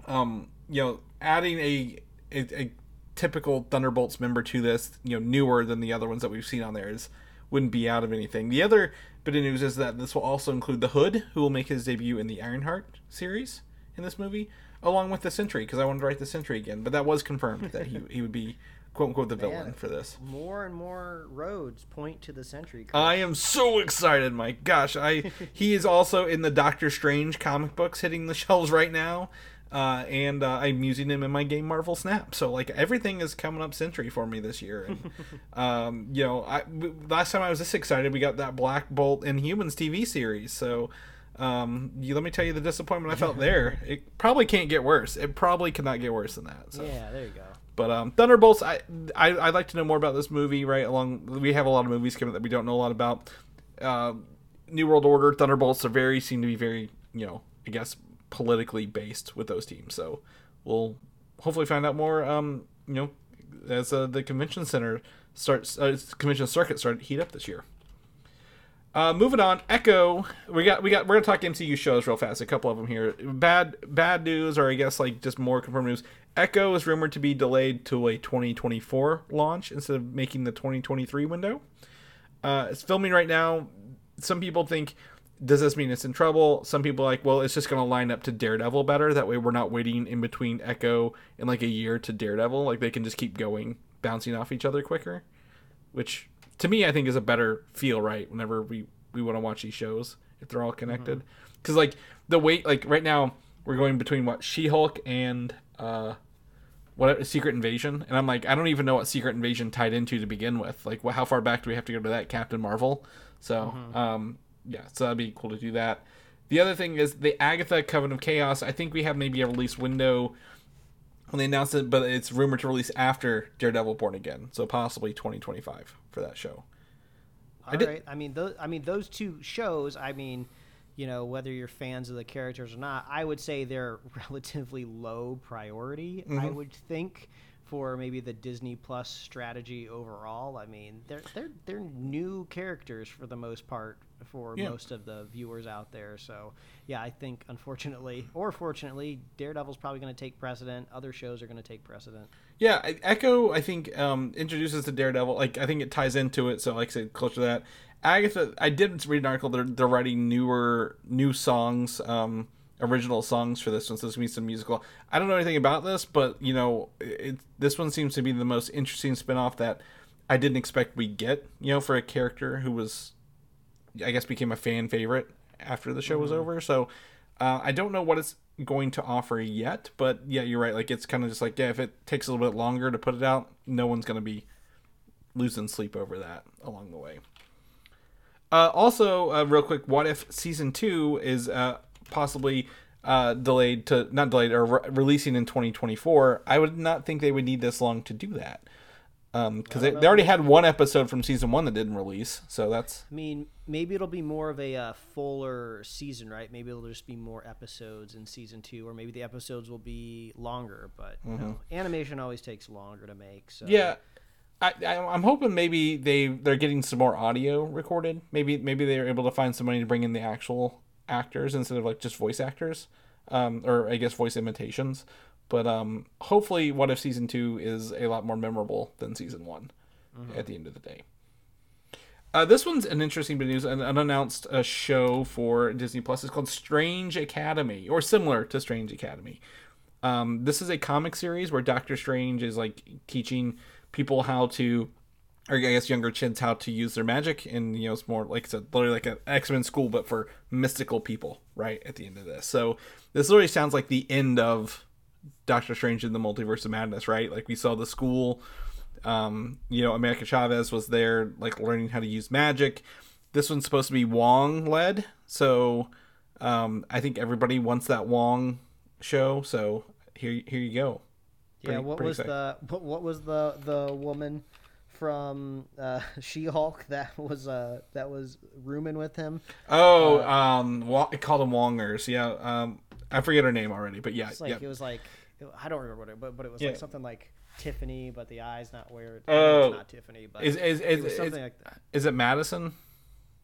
um you know adding a, a a typical thunderbolts member to this you know newer than the other ones that we've seen on there is wouldn't be out of anything the other bit of news is that this will also include the hood who will make his debut in the ironheart series in this movie along with the sentry because i wanted to write the sentry again but that was confirmed that he, he would be quote unquote the villain Man. for this More and more roads point to the Sentry. I am so excited, my gosh! I he is also in the Doctor Strange comic books hitting the shelves right now, uh, and uh, I'm using him in my game Marvel Snap. So like everything is coming up Sentry for me this year. And, [LAUGHS] um, you know, I last time I was this excited, we got that Black Bolt Inhumans TV series. So. Um, you, let me tell you the disappointment I felt [LAUGHS] there. It probably can't get worse. It probably cannot get worse than that. So. yeah, there you go. But um, Thunderbolts, I, I I'd like to know more about this movie. Right along, we have a lot of movies coming that we don't know a lot about. Uh, New World Order, Thunderbolts are very seem to be very you know I guess politically based with those teams. So we'll hopefully find out more. Um, you know, as uh, the convention center starts, uh, convention circuit started to heat up this year. Uh, moving on, Echo. We got we got we're gonna talk MCU shows real fast. A couple of them here. Bad bad news, or I guess like just more confirmed news. Echo is rumored to be delayed to a 2024 launch instead of making the 2023 window. Uh, it's filming right now. Some people think, does this mean it's in trouble? Some people are like, well, it's just gonna line up to Daredevil better. That way, we're not waiting in between Echo and like a year to Daredevil. Like they can just keep going, bouncing off each other quicker, which to me I think is a better feel. Right, whenever we we want to watch these shows if they're all connected, because like the wait, like right now we're going between what She Hulk and uh what Secret Invasion, and I'm like, I don't even know what Secret Invasion tied into to begin with. Like, wh- how far back do we have to go to that Captain Marvel? So, um, yeah, so that'd be cool to do that. The other thing is the Agatha Coven of Chaos. I think we have maybe a release window when they announced it, but it's rumored to release after Daredevil Born Again, so possibly 2025 for that show. All did- right. I mean, those. I mean, those two shows. I mean, you know, whether you're fans of the characters or not, I would say they're [LAUGHS] relatively low priority. I Mm-hmm. would think for maybe the Disney Plus strategy overall. I mean, they're they're they're new characters for the most part for Yeah. most of the viewers out there. So yeah, I think unfortunately or fortunately, Daredevil's probably going to take precedent. Other shows are going to take precedent. Yeah, Echo, I think, um, introduces the Daredevil. Like, I think it ties into it. So, like I said, closer to that. Agatha, I did read an article. They're they're writing newer new songs, um, original songs for this one. So this gonna be some musical. I don't know anything about this, but you know, it, this one seems to be the most interesting spinoff that I didn't expect we get. You know, for a character who was, I guess, became a fan favorite after the show was over. So, uh, I don't know what it's going to offer yet, but yeah, you're right. Like it's kind of just like yeah, if it takes a little bit longer to put it out, no one's gonna be losing sleep over that along the way. Uh, also, uh, real quick, what if season two is uh, possibly uh, delayed to not delayed or re- releasing in 2024? I would not think they would need this long to do that because they, they already had one episode from season one that didn't release, so that's I mean, maybe it'll be more of a uh, fuller season, right? Maybe it'll just be more episodes in season two, or maybe the episodes will be longer. But you know, animation always takes longer to make. So Yeah, I, I I'm hoping maybe they they're getting some more audio recorded. Maybe maybe they're able to find some money to bring in the actual actors instead of like just voice actors, um, or I guess voice imitations. But um, hopefully, what if season two is a lot more memorable than season one at the end of the day. Uh, this one's an interesting bit of news. An unannounced uh, show for Disney Plus is called Strange Academy, or similar to Strange Academy. Um, this is a comic series where Doctor Strange is like teaching people how to, or I guess younger kids how to use their magic, and you know it's more like it's a, literally like an X Men school, but for mystical people. Right at the end of this, so this literally sounds like the end of Doctor Strange in the Multiverse of Madness. Right, like we saw the school. Um, you know, America Chavez was there, like learning how to use magic. This one's supposed to be Wong led, so um, I think everybody wants that Wong show. So here, here you go. yeah. What was exciting. the what, what was the the woman from uh, [LAUGHS] She-Hulk that was uh that was rooming with him? Oh, Uh, um, called him Wongers. Yeah, um, I forget her name already, but yeah, It's like yeah. it was like I don't remember what it, but but it was Yeah. like something like Tiffany, but the eyes not where Oh. it's not Tiffany, but Is is it is, was is, something like that. is it Madison?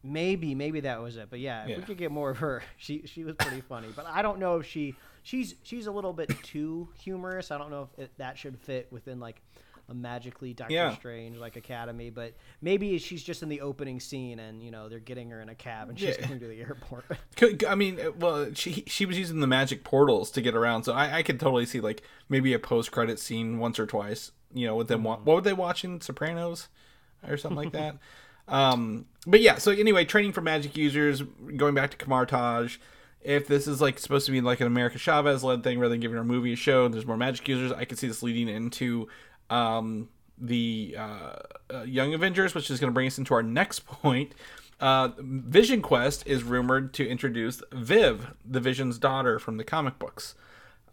Maybe, maybe that was it. But yeah, if Yeah. we could get more of her, [LAUGHS] she she was pretty funny. But I don't know if she she's she's a little bit too humorous. I don't know if it, that should fit within like a magically Doctor Yeah. Strange like Academy. But maybe she's just in the opening scene, and you know they're getting her in a cab, and she's Yeah. going to the airport. [LAUGHS] Could- I mean, uh, well, she she was using the magic portals to get around, so I, I could totally see like maybe a post credit scene once or twice. You know, with them, wa- what were they watching? Sopranos, or something like that. [LAUGHS] Um, but yeah, so anyway, training for magic users. Going back to Kamar Taj, if this is like supposed to be like an America Chavez led thing rather than giving her a movie a show, and there's more magic users. I could see this leading into um, the uh, uh, Young Avengers, which is going to bring us into our next [LAUGHS] point. Uh, Vision Quest is rumored to introduce Viv, the Vision's daughter from the comic books.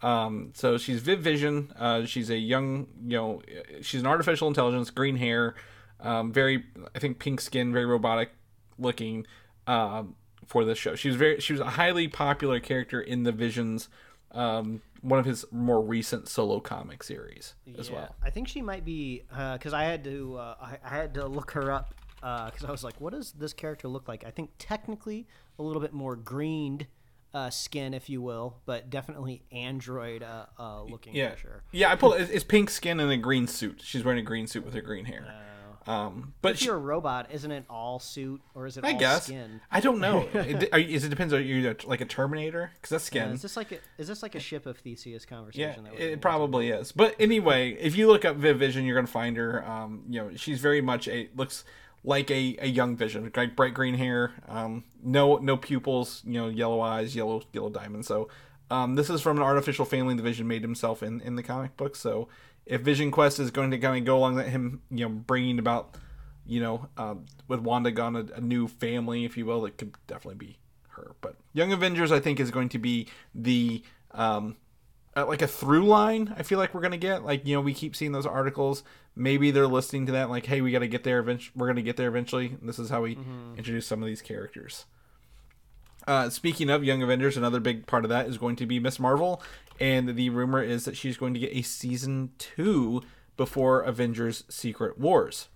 Um, so she's Viv Vision. Uh, she's a young, you know, she's an artificial intelligence, green hair, um, very, I think, pink skin, very robotic looking. Um, for this show, she was very, she was a highly popular character in the Vision's, um, one of his more recent solo comic series as Yeah, well. I think she might be because I had to uh, I, I had to look her up because I was like, what does this character look like? I think technically a little bit more greened uh, skin, if you will, but definitely android uh, uh, looking Yeah, for sure. yeah. I pulled. It's, it's pink skin and a green suit. She's wearing a green suit with her green hair. Um, but If you're a robot, isn't it all suit or is it I all guess skin? I don't know. [LAUGHS] it, are, is it depends? Are you like a Terminator? Because that's Yeah, skin. is this like a, is this like a ship of Theseus Yeah, conversation? that it probably is. But anyway, if you look up Viv Vision, you're gonna find her. Um, you know, she's very much a looks like a, a young Vision, like bright green hair, um, no no pupils, you know, yellow eyes, yellow yellow diamonds. So, um, this is from an artificial family the Vision made himself in in the comic book. So, if Vision Quest is going to kind of go along that him, you know, bringing about, you know, um, with Wanda gone a, a new family, if you will, it could definitely be her. But Young Avengers, I think, is going to be the um, uh, like a through line. I feel like we're gonna get like you know we keep seeing those articles. Maybe they're listening to that like, hey, we got to get there. Eventually, we're gonna get there eventually. And this is how we introduce some of these characters. Uh, speaking of Young Avengers, another big part of that is going to be Miss Marvel, and the rumor is that she's going to get a season two before Avengers: Secret Wars,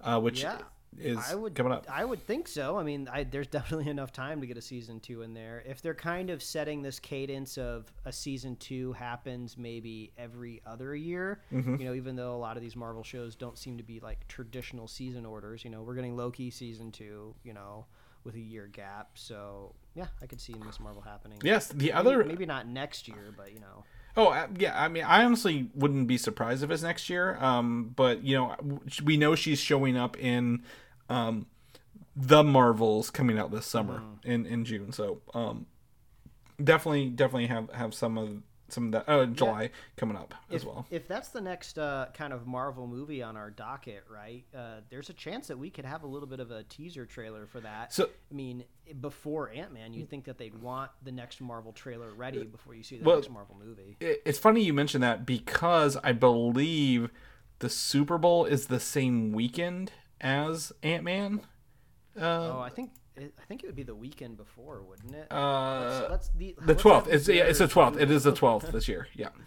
uh, which Yeah. is I would coming up. I would think so. I mean, I, there's [LAUGHS] definitely enough time to get a season two in there. If they're kind of setting this cadence of a season two happens maybe every other year, Mm-hmm. you know, even though a lot of these Marvel shows don't seem to be like traditional season orders. You know, we're getting Loki season two. You know, with a year gap. So yeah, I could see Miss Marvel happening. Yes, the Maybe- other maybe not next year, but you know. Oh uh, yeah, I mean, I honestly wouldn't be surprised if it's next year. Um, but you know, we know she's showing up in, um, the Marvels coming out this summer Mm-hmm. in in June. So um, definitely definitely have have some of some of that. Oh, July coming up as well. If that's the next uh, kind of Marvel movie on our docket, right? Uh, there's a chance that we could have a little bit of a teaser trailer for that. So- I mean, before Ant Man, you'd think that they'd want the next Marvel trailer ready before you see the Well- next Marvel movie. It- It's funny you mentioned that because I believe the Super Bowl is the same weekend as Ant Man. oh, I think it, I think it would be the weekend before, wouldn't it? Uh, Let's- let's the the twelfth. It's yeah, it's the twelfth. It is the twelfth this year. Yeah. [LAUGHS]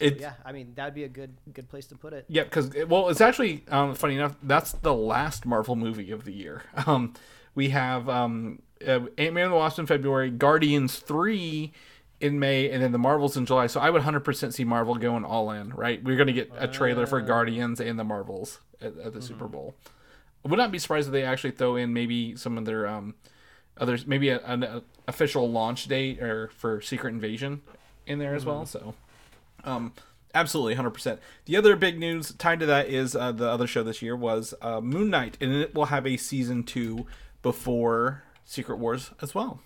It, Yeah, I mean that'd be a good good place to put it. Yeah, because well, it's actually um, funny enough. That's the last Marvel movie of the year. [LAUGHS] Um, we have um, uh, Ant Man and the Wasp in February, Guardians three in May, and then the Marvels in July. So I would hundred percent see Marvel going all in. Right, we're gonna get a trailer for Guardians and the Marvels at, at the Super Bowl. I would not be surprised if they actually throw in maybe some of their um, others, maybe a, an a official launch date or for Secret Invasion in there as well. So. Um, absolutely, hundred percent. The other big news tied to that is uh, the other show this year was uh, Moon Knight, and it will have a season two before Secret Wars as well.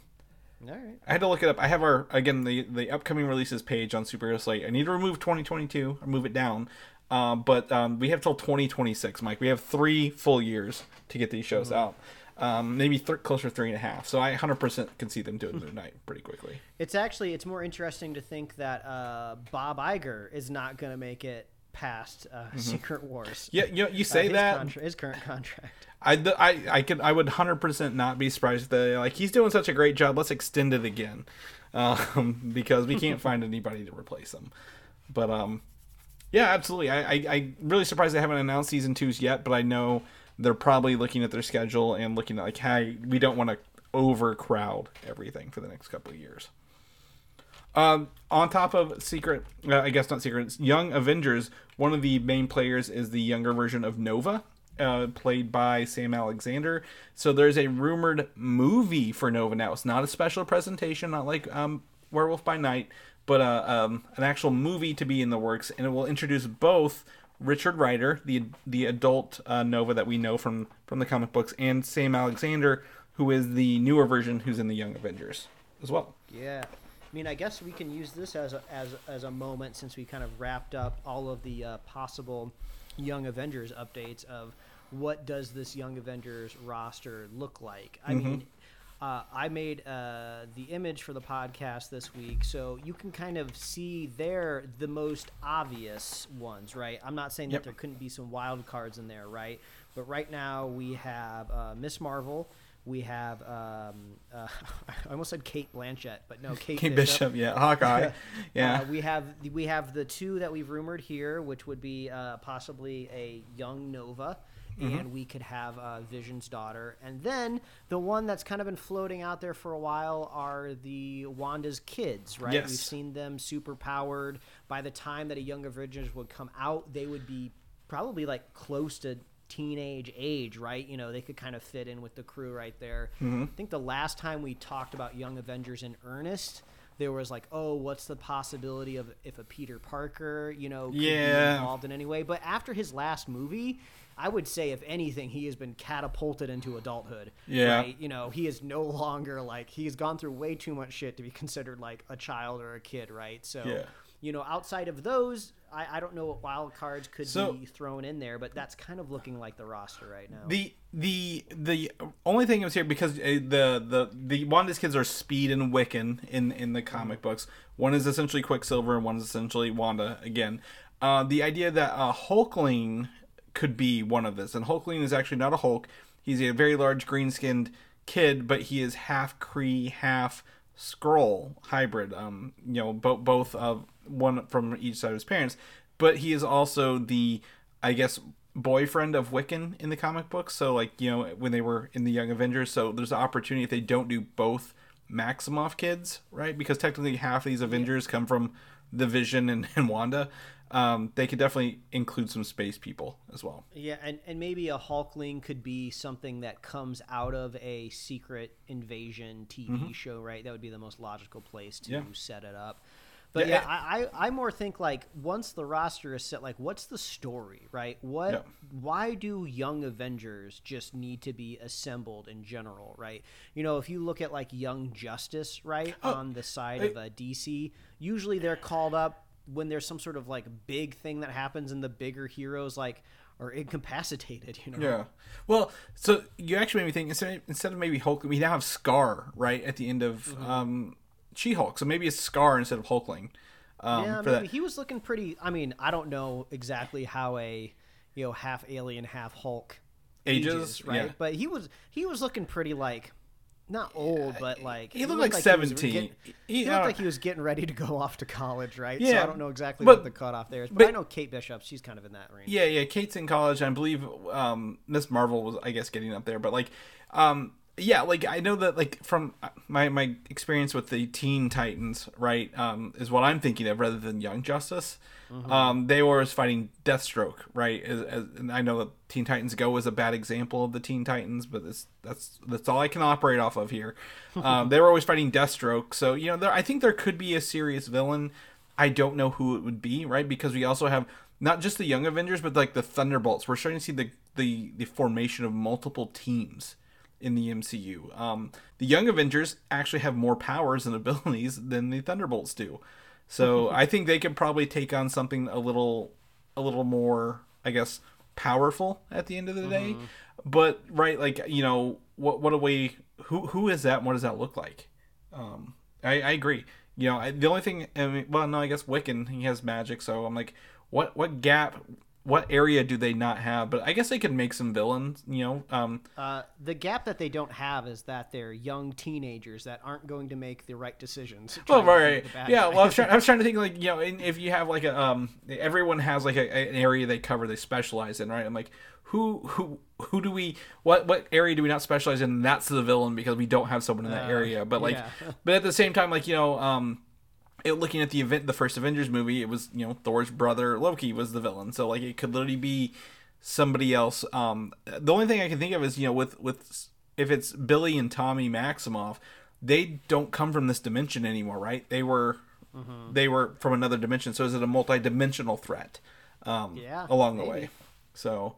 All right. I had to look it up. I have our again the the upcoming releases page on Superhero Slate. I need to remove 2022 or move it down, uh, but um, we have till 2026, Mike. We have three full years to get these shows out. Um, maybe th- closer to three and a half. So I 100% can see them doing Moon Knight pretty quickly. It's actually it's more interesting to think that uh, Bob Iger is not going to make it past uh, Secret Wars. Yeah, you, you Uh, say his that. contra- his current contract. I, I, I could I would hundred percent not be surprised if they like he's doing such a great job. Let's extend it again, [LAUGHS] um, because we can't find anybody to replace him. But um, yeah, absolutely. I, I I really surprised they haven't announced season twos yet. But I know they're probably looking at their schedule and looking at like, hey, we don't want to overcrowd everything for the next couple of years. Um, on top of Secret, uh, I guess not Secret, Young Avengers. One of the main players is the younger version of Nova, uh, played by Sam Alexander. So there's a rumored movie for Nova now. It's not a special presentation, not like um, Werewolf by Night, but uh, um, an actual movie to be in the works, and it will introduce both Richard Rider, the the adult uh, Nova that we know from from the comic books, and Sam Alexander, who is the newer version, who's in the Young Avengers as well. Yeah. I mean, I guess we can use this as a, as, as a moment since we kind of wrapped up all of the uh, possible Young Avengers updates of what does this Young Avengers roster look like. I mean, uh, I made uh, the image for the podcast this week, so you can kind of see there the most obvious ones, right? I'm not saying Yep. that there couldn't be some wild cards in there, right? But right now we have uh, Miss Marvel. We have um, uh, [LAUGHS] I almost said Kate Blanchett, but no, Kate, Kate Bishop. Bishop, yeah, Hawkeye, [LAUGHS] yeah. Uh, we have we have the two that we've rumored here, which would be uh, possibly a young Nova Mm-hmm. and we could have uh, Vision's daughter. And then the one that's kind of been floating out there for a while are the Wanda's kids, right? Yes. We've seen them super powered. By the time that a Young Avengers would come out, they would be probably like close to teenage age, right? You know, they could kind of fit in with the crew right there. Mm-hmm. I think the last time we talked about Young Avengers in earnest, there was like, oh, what's the possibility of if a Peter Parker, you know, could Yeah. be involved in any way? But after his last movie, I would say, if anything, he has been catapulted into adulthood. Yeah. Right? You know, he is no longer like he's gone through way too much shit to be [LAUGHS] considered like a child or a kid, right? So, Yeah. you know, outside of those, I, I don't know what wild cards could So- be thrown in there, but that's kind of looking like the roster right now. The the the only thing was here because uh, the the the Wanda's kids are Speed and Wiccan in in the comic books. One is essentially Quicksilver, and one is essentially Wanda again. Uh, the idea that uh, Hulkling could be one of this, and Hulkling is actually not a Hulk. He's a very large green skinned kid, but he is half Kree, half Skrull hybrid. Um, you know, both both of one from each side of his parents, but he is also the, I guess, boyfriend of Wiccan in the comic book. So like you know when they were in the Young Avengers, so there's an opportunity if they don't do both Maximoff kids, right? Because technically half of these Avengers come from the Vision and, and Wanda. Um, they could definitely include some space people as well. Yeah, and, and maybe a Hulkling could be something that comes out of a secret invasion TV show, right? That would be the most logical place to Mm-hmm. Yeah. set it up. But Yeah, yeah, I, I, I more think like once the roster is set, like what's the story, right? What Yeah. why do young Avengers just need to be assembled in general, right? You know, if you look at like Young Justice, right, on the side of a DC, usually they're called up when there's some sort of like big thing that happens and the bigger heroes like are incapacitated, you know. Yeah. Well, so you actually made me think instead instead of maybe Hulk, we now have Skaar right at the end of Mm-hmm. um, She-Hulk. So maybe it's Skaar instead of Hulkling. Um, yeah, maybe that. he was looking pretty. I mean, I don't know exactly how a you know half alien, half Hulk Ages, right? yeah. But he was he was looking pretty like not old, but like he looked like he was 17. getting- He- He, uh, looked like he was getting ready to go [LAUGHS] off to college, right? Yeah. so I don't know exactly but- what the cutoff there is, but, but- I know Kate Bishop. She's kind of in that range. Yeah, yeah. Kate's in college. I believe um, Miss Marvel was, I guess, getting up there. But like, um, yeah, like I know that like from my my experience with the Teen Titans, right, um, is what I'm thinking of rather than Young Justice. Um, they were always fighting Deathstroke, right? As, as, and I know that Teen Titans Go is a bad example of the Teen Titans, but it's, that's that's all I can operate off of here. [LAUGHS] Um, they were always fighting Deathstroke, so you know, there, I think there could be a serious villain. I don't know who it would be, right? Because we also have not just the Young Avengers, but like the Thunderbolts. We're starting to see the the, the formation of multiple teams in the MCU. Um, the Young Avengers actually have more powers and [LAUGHS] abilities than the Thunderbolts do. So [LAUGHS] I think they could probably take on something a little a little more, I guess, powerful at the end of the day. But right, like you know, what what do we? Who who is that? and What does that look like? Um, I, I agree. You know, I, the only thing, I mean, well, no, I guess Wiccan he has magic, so I'm like, what what gap, what area do they not have? But I guess they could make some villains. You know, um, Uh, the gap that they don't have is that they're young teenagers that aren't going to make the right decisions. Well, right, beat the bad yeah. guy. Well, I was, trying, I was trying to think like you know, in, if you have like a um, everyone has like a, an area they cover, they specialize in, right? I'm like, who who who do we what what area do we not specialize in? That's the villain because we don't have someone in that Uh, area. But like, yeah. [LAUGHS] but at the same time, like you know, um, it, looking at the event, the first Avengers movie, it was you know Thor's brother Loki was the villain, so like it could literally be somebody else. Um, the only thing I can think of is you know with with if it's Billy and Tommy Maximoff, they don't come from this dimension anymore, right? They were Mm-hmm. they were from another dimension. So is it a multi-dimensional threat? Um, Yeah, along the way. So.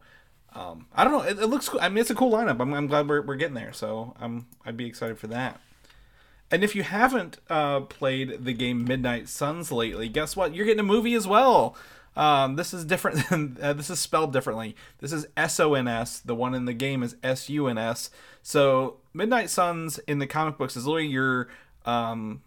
Um, I don't know. It, it looks. I mean, it's a cool lineup. I'm, I'm glad we're, we're getting there. So I'm. I'd be excited for that. And if you haven't uh, played the game Midnight Suns lately, guess what? You're getting a movie as well. Um, this is different [LAUGHS] than uh, this is spelled differently. This is S O N S. The one in the game is S U N S. So Midnight Suns in the comic books is literally your um,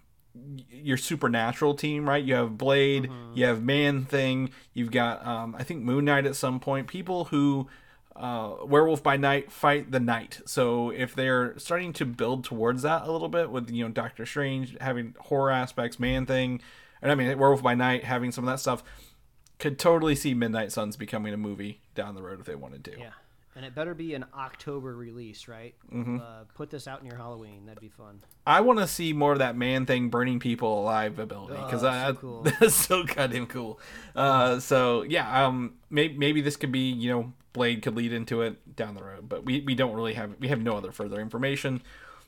your supernatural team, right? You have Blade, you have Man Thing, you've got um, I think Moon Knight at some point. People who uh, Werewolf by Night fight the night. So if they're starting to build towards that a little bit with you know Doctor Strange having horror aspects, Man Thing, and I mean Werewolf by Night having some of that stuff, could totally see Midnight Suns becoming a movie down the road if they wanted to. Yeah. And it better be an October release, right? Mm-hmm. Uh, put this out in your Halloween. That'd be fun. I want to see more of that man thing burning people alive ability because Oh, I so cool. [LAUGHS] that's so goddamn cool. Uh, so yeah, um, maybe maybe this could be you know Blade could lead into it down the road, but we we don't really have we have no other further information.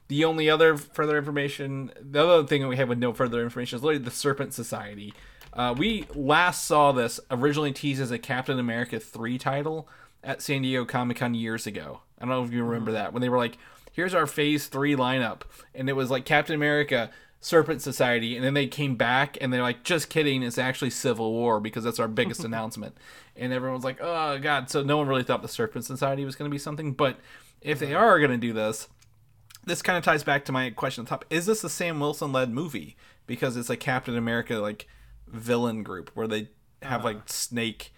The only other further information, the other thing that we have with no further information is literally the Serpent Society. Uh, we last saw this originally teased as a Captain America 3 title at San Diego Comic Con years ago. I don't know if you remember mm-hmm. that when they were like, "Here's our Phase Three lineup," and it was like Captain America, Serpent Society, and then they came back and they're like, "Just kidding, it's actually Civil War because that's our biggest [LAUGHS] announcement." And everyone's like, "Oh God!" So no one really thought the Serpent Society was going to be something, but if they are going to do this, this kind of ties back to my question at the top. Is this a Sam Wilson led movie? Because it's a Captain America like villain group where they have like uh-huh. snake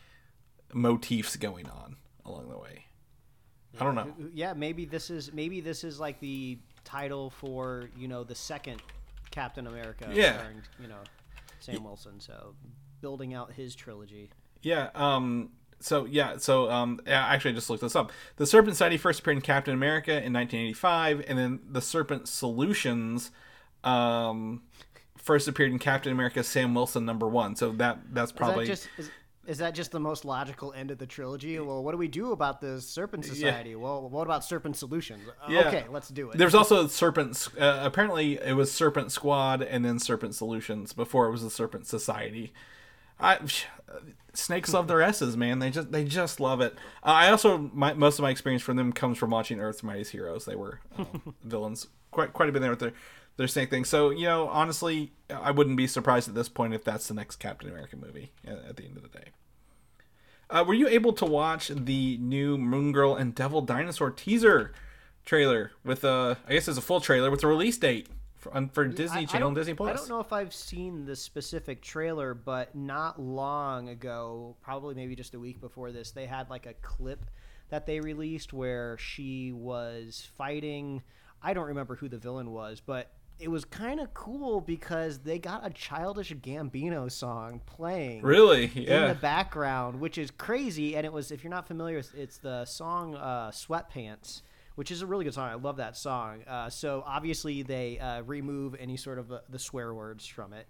motifs going on along the way. I don't know. Yeah, maybe this is maybe this is like the title for you know the second Captain America. Yeah. starring, you know, Sam Wilson. So building out his trilogy. Yeah. Um. So yeah. So um. Actually, I just looked this up. The Serpent Society first appeared in Captain America in 1985, and then the Serpent Solutions, um, first appeared in Captain America Sam Wilson number one. So that that's probably Is that just is, is that just the most logical end of the trilogy? Well, what do we do about the Serpent Society? Well, what about Serpent Solutions? Uh, Yeah. Okay, let's do it. There's also Serpent. Uh, apparently, it was Serpent Squad and then Serpent Solutions before it was the Serpent Society. I [SIGHS] snakes love their s's, man. They just they just love it. Uh, I also my, most of my experience from them comes from watching Earth's Mightiest Heroes. They were um, [LAUGHS] villains quite quite a bit there with their their snake thing. So you know, honestly, I wouldn't be surprised at this point if that's the next Captain America movie at, at the end of the day. Uh, were you able to watch the new Moon Girl and Devil Dinosaur teaser trailer with a, I guess it's a full trailer with a release date for, for Disney I- I Channel and Disney Plus? I don't know if I've seen the specific trailer, but not long ago, probably maybe just a week before this, they had like a clip that they released where she was fighting. I don't remember who the villain was, but it was kind of cool because they got a childish Gambino song playing Really? Yeah. in the background, which is crazy. And it was, if you're not familiar, it's- it's the song uh, "Sweatpants," which is a really good song. I love that song. Uh, so obviously they uh, remove any sort of uh, the swear words from it.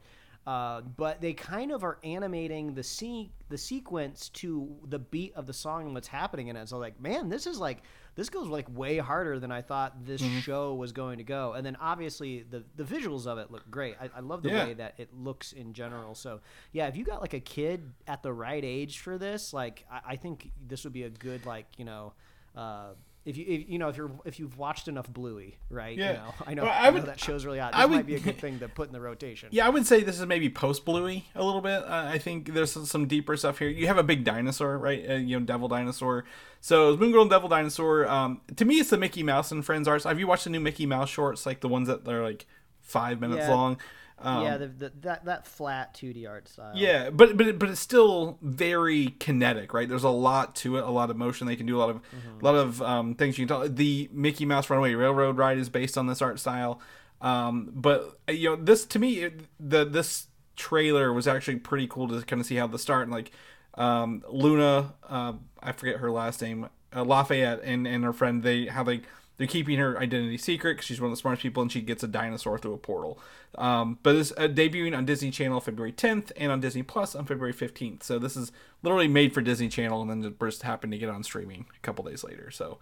Uh, but they kind of are animating the se- the sequence to the beat of the song and what's happening in it. So like, man, this is like this goes like way harder than I thought this Mm-hmm. show was going to go. And then obviously the the visuals of it look great. I, I love the Yeah. way that it looks in general. So yeah, if you got like a kid at the right age for this, like I, I think this would be a good like you know. Uh, if you if, you know if you're if you've watched enough Bluey, right? Yeah. You know, I know, Well, I I know that show's really hot. This I might would- be a good [LAUGHS] thing to put in the rotation. Yeah, I would say this is maybe post Bluey a little bit. Uh, I think there's some, some deeper stuff here. You have a big dinosaur, right? Uh, you know, Devil Dinosaur. So Moon Girl and Devil Dinosaur. Um, to me, it's the Mickey Mouse and Friends arts. Have you watched the new Mickey Mouse shorts, like the ones that are like five minutes Yeah. long? Um, yeah, the, the, that that flat 2D art style. Yeah, but but it- but it's still very kinetic, right? There's a lot to it, a lot of motion. They can do a lot of a lot of um, things you can tell. The Mickey Mouse Runaway Railroad ride is based on this art style. Um, but uh, you know, this to me, it, the this trailer was actually pretty cool to kind of see how the start and like um, Luna, uh, I forget her last name, uh, Lafayette, and and her friend, they how they they're keeping her identity secret because she's one of the smartest people and she gets a dinosaur through a portal. Um, but it's uh, debuting on Disney Channel February 10th and on Disney Plus on February 15th. So this is literally made for Disney Channel and then just happened to get on streaming a couple days later. So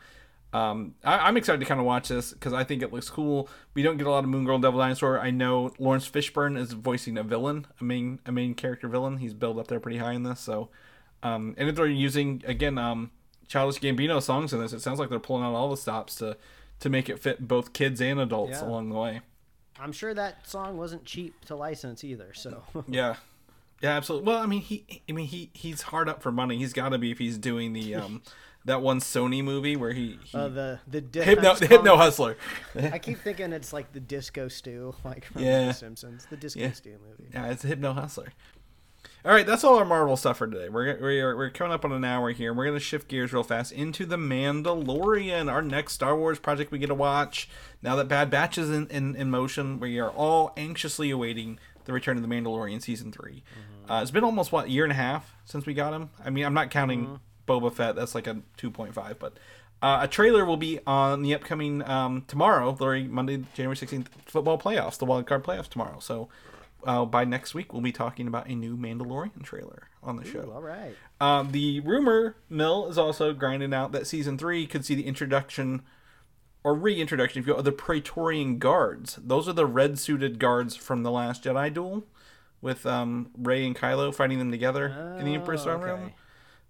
um, I, I'm excited to kind of watch this because I think it looks cool. We don't get a lot of Moon Girl Devil Dinosaur. I know Laurence Fishburne is voicing a villain, a main a main character villain. He's built up there pretty high in this. So um, and if they're using again um, Childish Gambino songs in this, it sounds like they're pulling out all the stops to to make it fit both kids and adults Yeah. along the way. I'm sure that song wasn't cheap to license either. So [LAUGHS] Yeah. Yeah, absolutely. Well, I mean, he, I mean, he, he's hard up for money. He's got to be if he's doing the, um, [LAUGHS] that one Sony movie where he, he uh, the the [LAUGHS] di- hypno, I'm hypno hustler. I keep thinking it's like the Disco Stew, like from Yeah. The Simpsons, the Disco Yeah. Stew movie. Yeah, it's a hypno hustler. All right, that's all our Marvel stuff for today. We're we're we're coming up on an hour here. We're gonna shift gears real fast into the Mandalorian, our next Star Wars project we get to watch. Now that Bad Batch is in, in, in motion, we are all anxiously awaiting the return of the Mandalorian season 3 Uh, it's been almost what a year and a half since we got him. I mean, I'm not counting Boba Fett. That's like a two point five, but Uh, a trailer will be on the upcoming um, tomorrow, Monday, January 16th, football playoffs, the wild card playoffs tomorrow. So uh, by next week, we'll be talking about a new Mandalorian trailer on the show. All right. Um, the rumor mill is also grinding out that season three could see the introduction or reintroduction, if you will, of the Praetorian Guards. Those are the red suited guards from the last Jedi duel with um, Rey and Kylo fighting them together in the Emperor's Oh, Throne Room.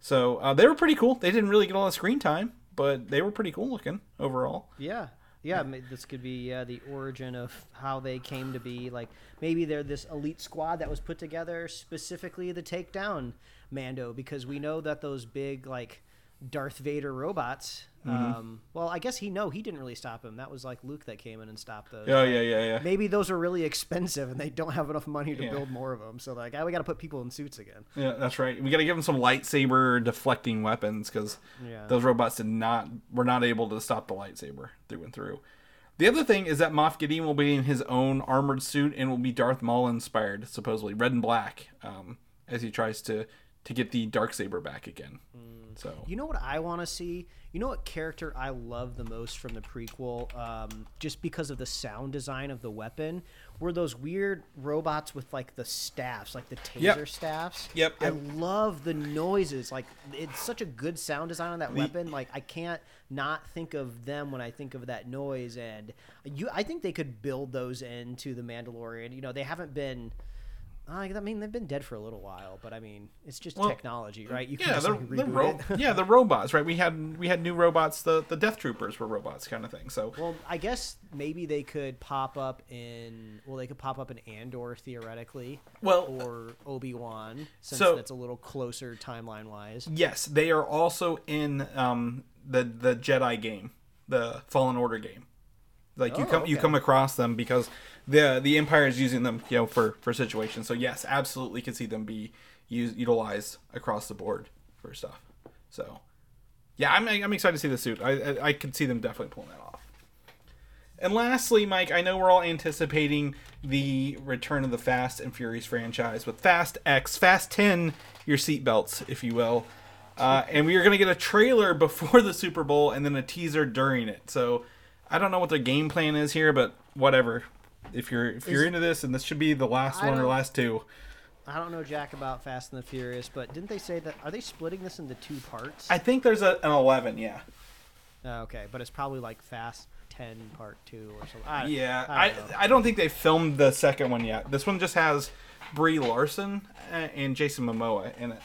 So uh, they were pretty cool. They didn't really get a lot of screen time, but they were pretty cool looking overall. Yeah. Yeah, this could be the origin of how they came to be. Like maybe they're this elite squad that was put together specifically to take down Mando, because we know that those big like Darth Vader robots. Mm-hmm. Um, well, I guess he no, he didn't really stop him. That was like Luke that came in and stopped those. Oh yeah, yeah, yeah. Maybe those are really expensive and they don't have enough money to Yeah. build more of them. So like, ah, we got to put people in suits again. Yeah, that's right. We got to give them some lightsaber deflecting weapons because Yeah. those robots did not were not able to stop the lightsaber through and through. The other thing is that Moff Gideon will be in his own armored suit and will be Darth Maul inspired, supposedly red and black, um, as he tries to to get the dark saber back again. So You know what I want to see? You know what character I love the most from the prequel, um, just because of the sound design of the weapon, were those weird robots with like the staffs, like the taser Yep. staffs. Yep, I love the noises. Like it's such a good sound design on that weapon. Like I can't not think of them when I think of that noise. And you, I think they could build those into the Mandalorian. You know, they haven't been. I I mean, they've been dead for a little while, but I mean, it's just Well, technology, right? You can yeah, just the, like, the reboot ro- [LAUGHS] yeah the robots, right? We had we had new robots. The the Death Troopers were robots, kind of thing. So Well, I guess maybe they could pop up in. Well, they could pop up in Andor theoretically. Well, or Obi Wan, since so- that's a little closer timeline wise. Yes, they are also in um, the the Jedi game, the Fallen Order game. Like you Oh, come you come across them because the the Empire is using them, you know, for for situations. So yes, absolutely could see them be used utilized across the board for stuff. So yeah, I'm I'm excited to see the suit. I I, I could see them definitely pulling that off. And lastly, Mike, I know we're all anticipating the return of the Fast and Furious franchise with Fast X, Fast 10, your seatbelts, if you will. Uh, and we are going to get a trailer [LAUGHS] before the Super Bowl and then a teaser during it. So I don't know what their game plan is here, but whatever. If you're if you're Is- into this, and this should be the last I one or last two. I don't know Jack about Fast and the Furious, but didn't they say that? Are they splitting this into two parts? I think there's a, an 11, yeah. Oh, okay, but it's probably like Fast Ten Part Two or something. I, Yeah, I I, don't know. I don't think they filmed the second one yet. This one just has Brie Larson uh, and Jason Momoa in it.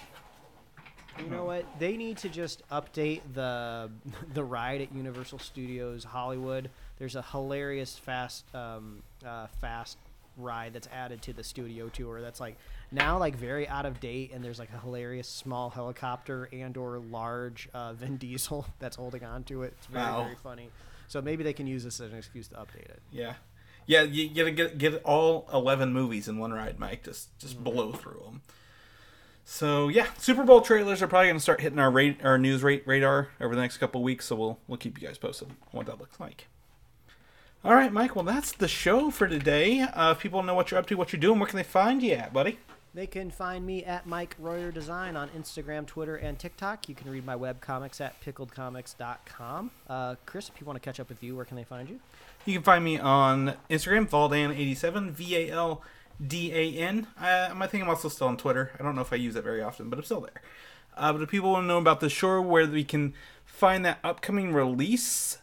You know what? They need to just update the [LAUGHS] the ride at Universal Studios Hollywood. There's a hilarious fast um, uh, fast ride that's added to the studio tour. That's like now like very out of date, and there's like a hilarious small helicopter and or large uh, [LAUGHS] Vin Diesel that's holding on to it. It's very Wow. very funny. So maybe they can use this as an excuse to update it. Yeah, yeah. You gotta get get all eleven movies in one ride, Mike. Just just blow through them. So yeah, Super Bowl trailers are probably gonna start hitting our rate our news rate radar over the next couple weeks. So we'll we'll keep you guys posted on what that looks like. All right, Mike. Well, that's the show for today. Uh, if people know what you're up to, what you're doing, where can they find you at, buddy? They can find me at Mike Royer Design on Instagram, Twitter, and TikTok. You can read my web comics at pickledcomics.com. Uh, Chris, if you want to catch up with you, where can they find you? You can find me on Instagram, Valdan87, V A L D A N. I think I'm also still on Twitter. I don't know if I use it very often, but I'm still there. Uh, but if people want to know about the show, where we can find that upcoming release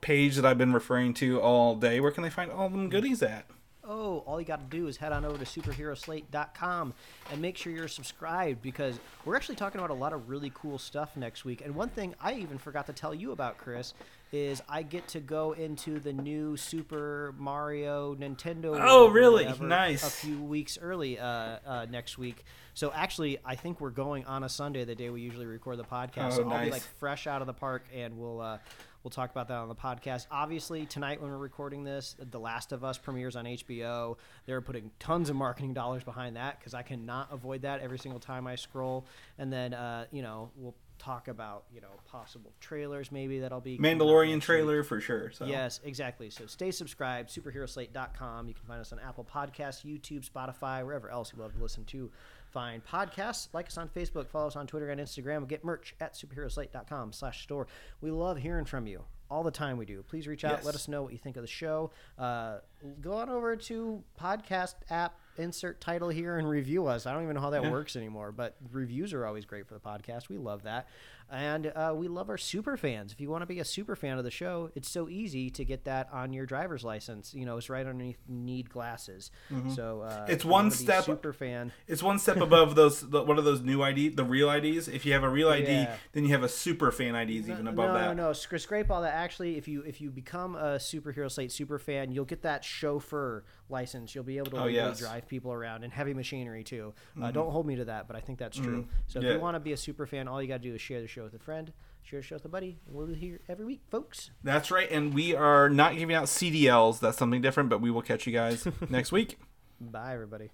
page that I've been referring to all day, where can they find all them goodies at? Oh, all you got to do is head on over to superheroslate.com and make sure you're subscribed because we're actually talking about a lot of really cool stuff next week. And one thing I even forgot to tell you about, Chris, is I get to go into the new Super Mario Nintendo. Oh, really? whatever [LAUGHS] Nice. A few weeks early uh, uh, next week. So actually, I think we're going on a Sunday, the day we usually record the podcast. Oh, so I'll be like fresh out of the park, and we'll uh, we'll talk about that on the podcast. Obviously, tonight when we're recording this, The Last of Us premieres on HBO. They're putting tons of marketing dollars behind that because I cannot avoid that every single time I scroll. And then uh, you know we'll talk about you know possible trailers maybe that'll be Mandalorian trailer for sure. So. Yes, exactly. So stay subscribed, superheroslate.com. You can find us on Apple Podcasts, YouTube, Spotify, wherever else you love to listen to find podcasts. Like us on Facebook, follow us on Twitter and Instagram, get merch at superheroslate.com slash store. We love hearing from you. All the time we do. Please reach out. Yes. Let us know what you think of the show. Uh, go on over to podcast app, insert title here, and review us. I don't even know how that works anymore, but reviews are always great for the podcast. We love that. And uh, we love our super fans. If you want to be a super fan of the show, it's so easy to get that on your driver's license. You know, it's right underneath need glasses. So uh, Mm-hmm. It's one step- super fan. It's one step above those. The, what are those new ID? The real IDs. If you have a real ID, Yeah. then you have a super fan IDs even above no, that. No, no, Sc- scrape all that. Actually, if you if you become a superhero slate super fan, you'll get that chauffeur license. You'll be able to Oh, yes. Mm-hmm. drive people around and heavy machinery too. Uh, don't hold me to that, but I think that's true. So if Yeah. you want to be a super fan, all you got to do is share the show with a friend, share the show with a buddy. and We'll be here every week, folks. That's right. And we are not giving out CDLs. That's something different. But we will catch you guys [LAUGHS] next week. Bye, everybody.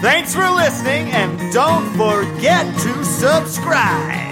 Thanks for listening, and don't forget to subscribe.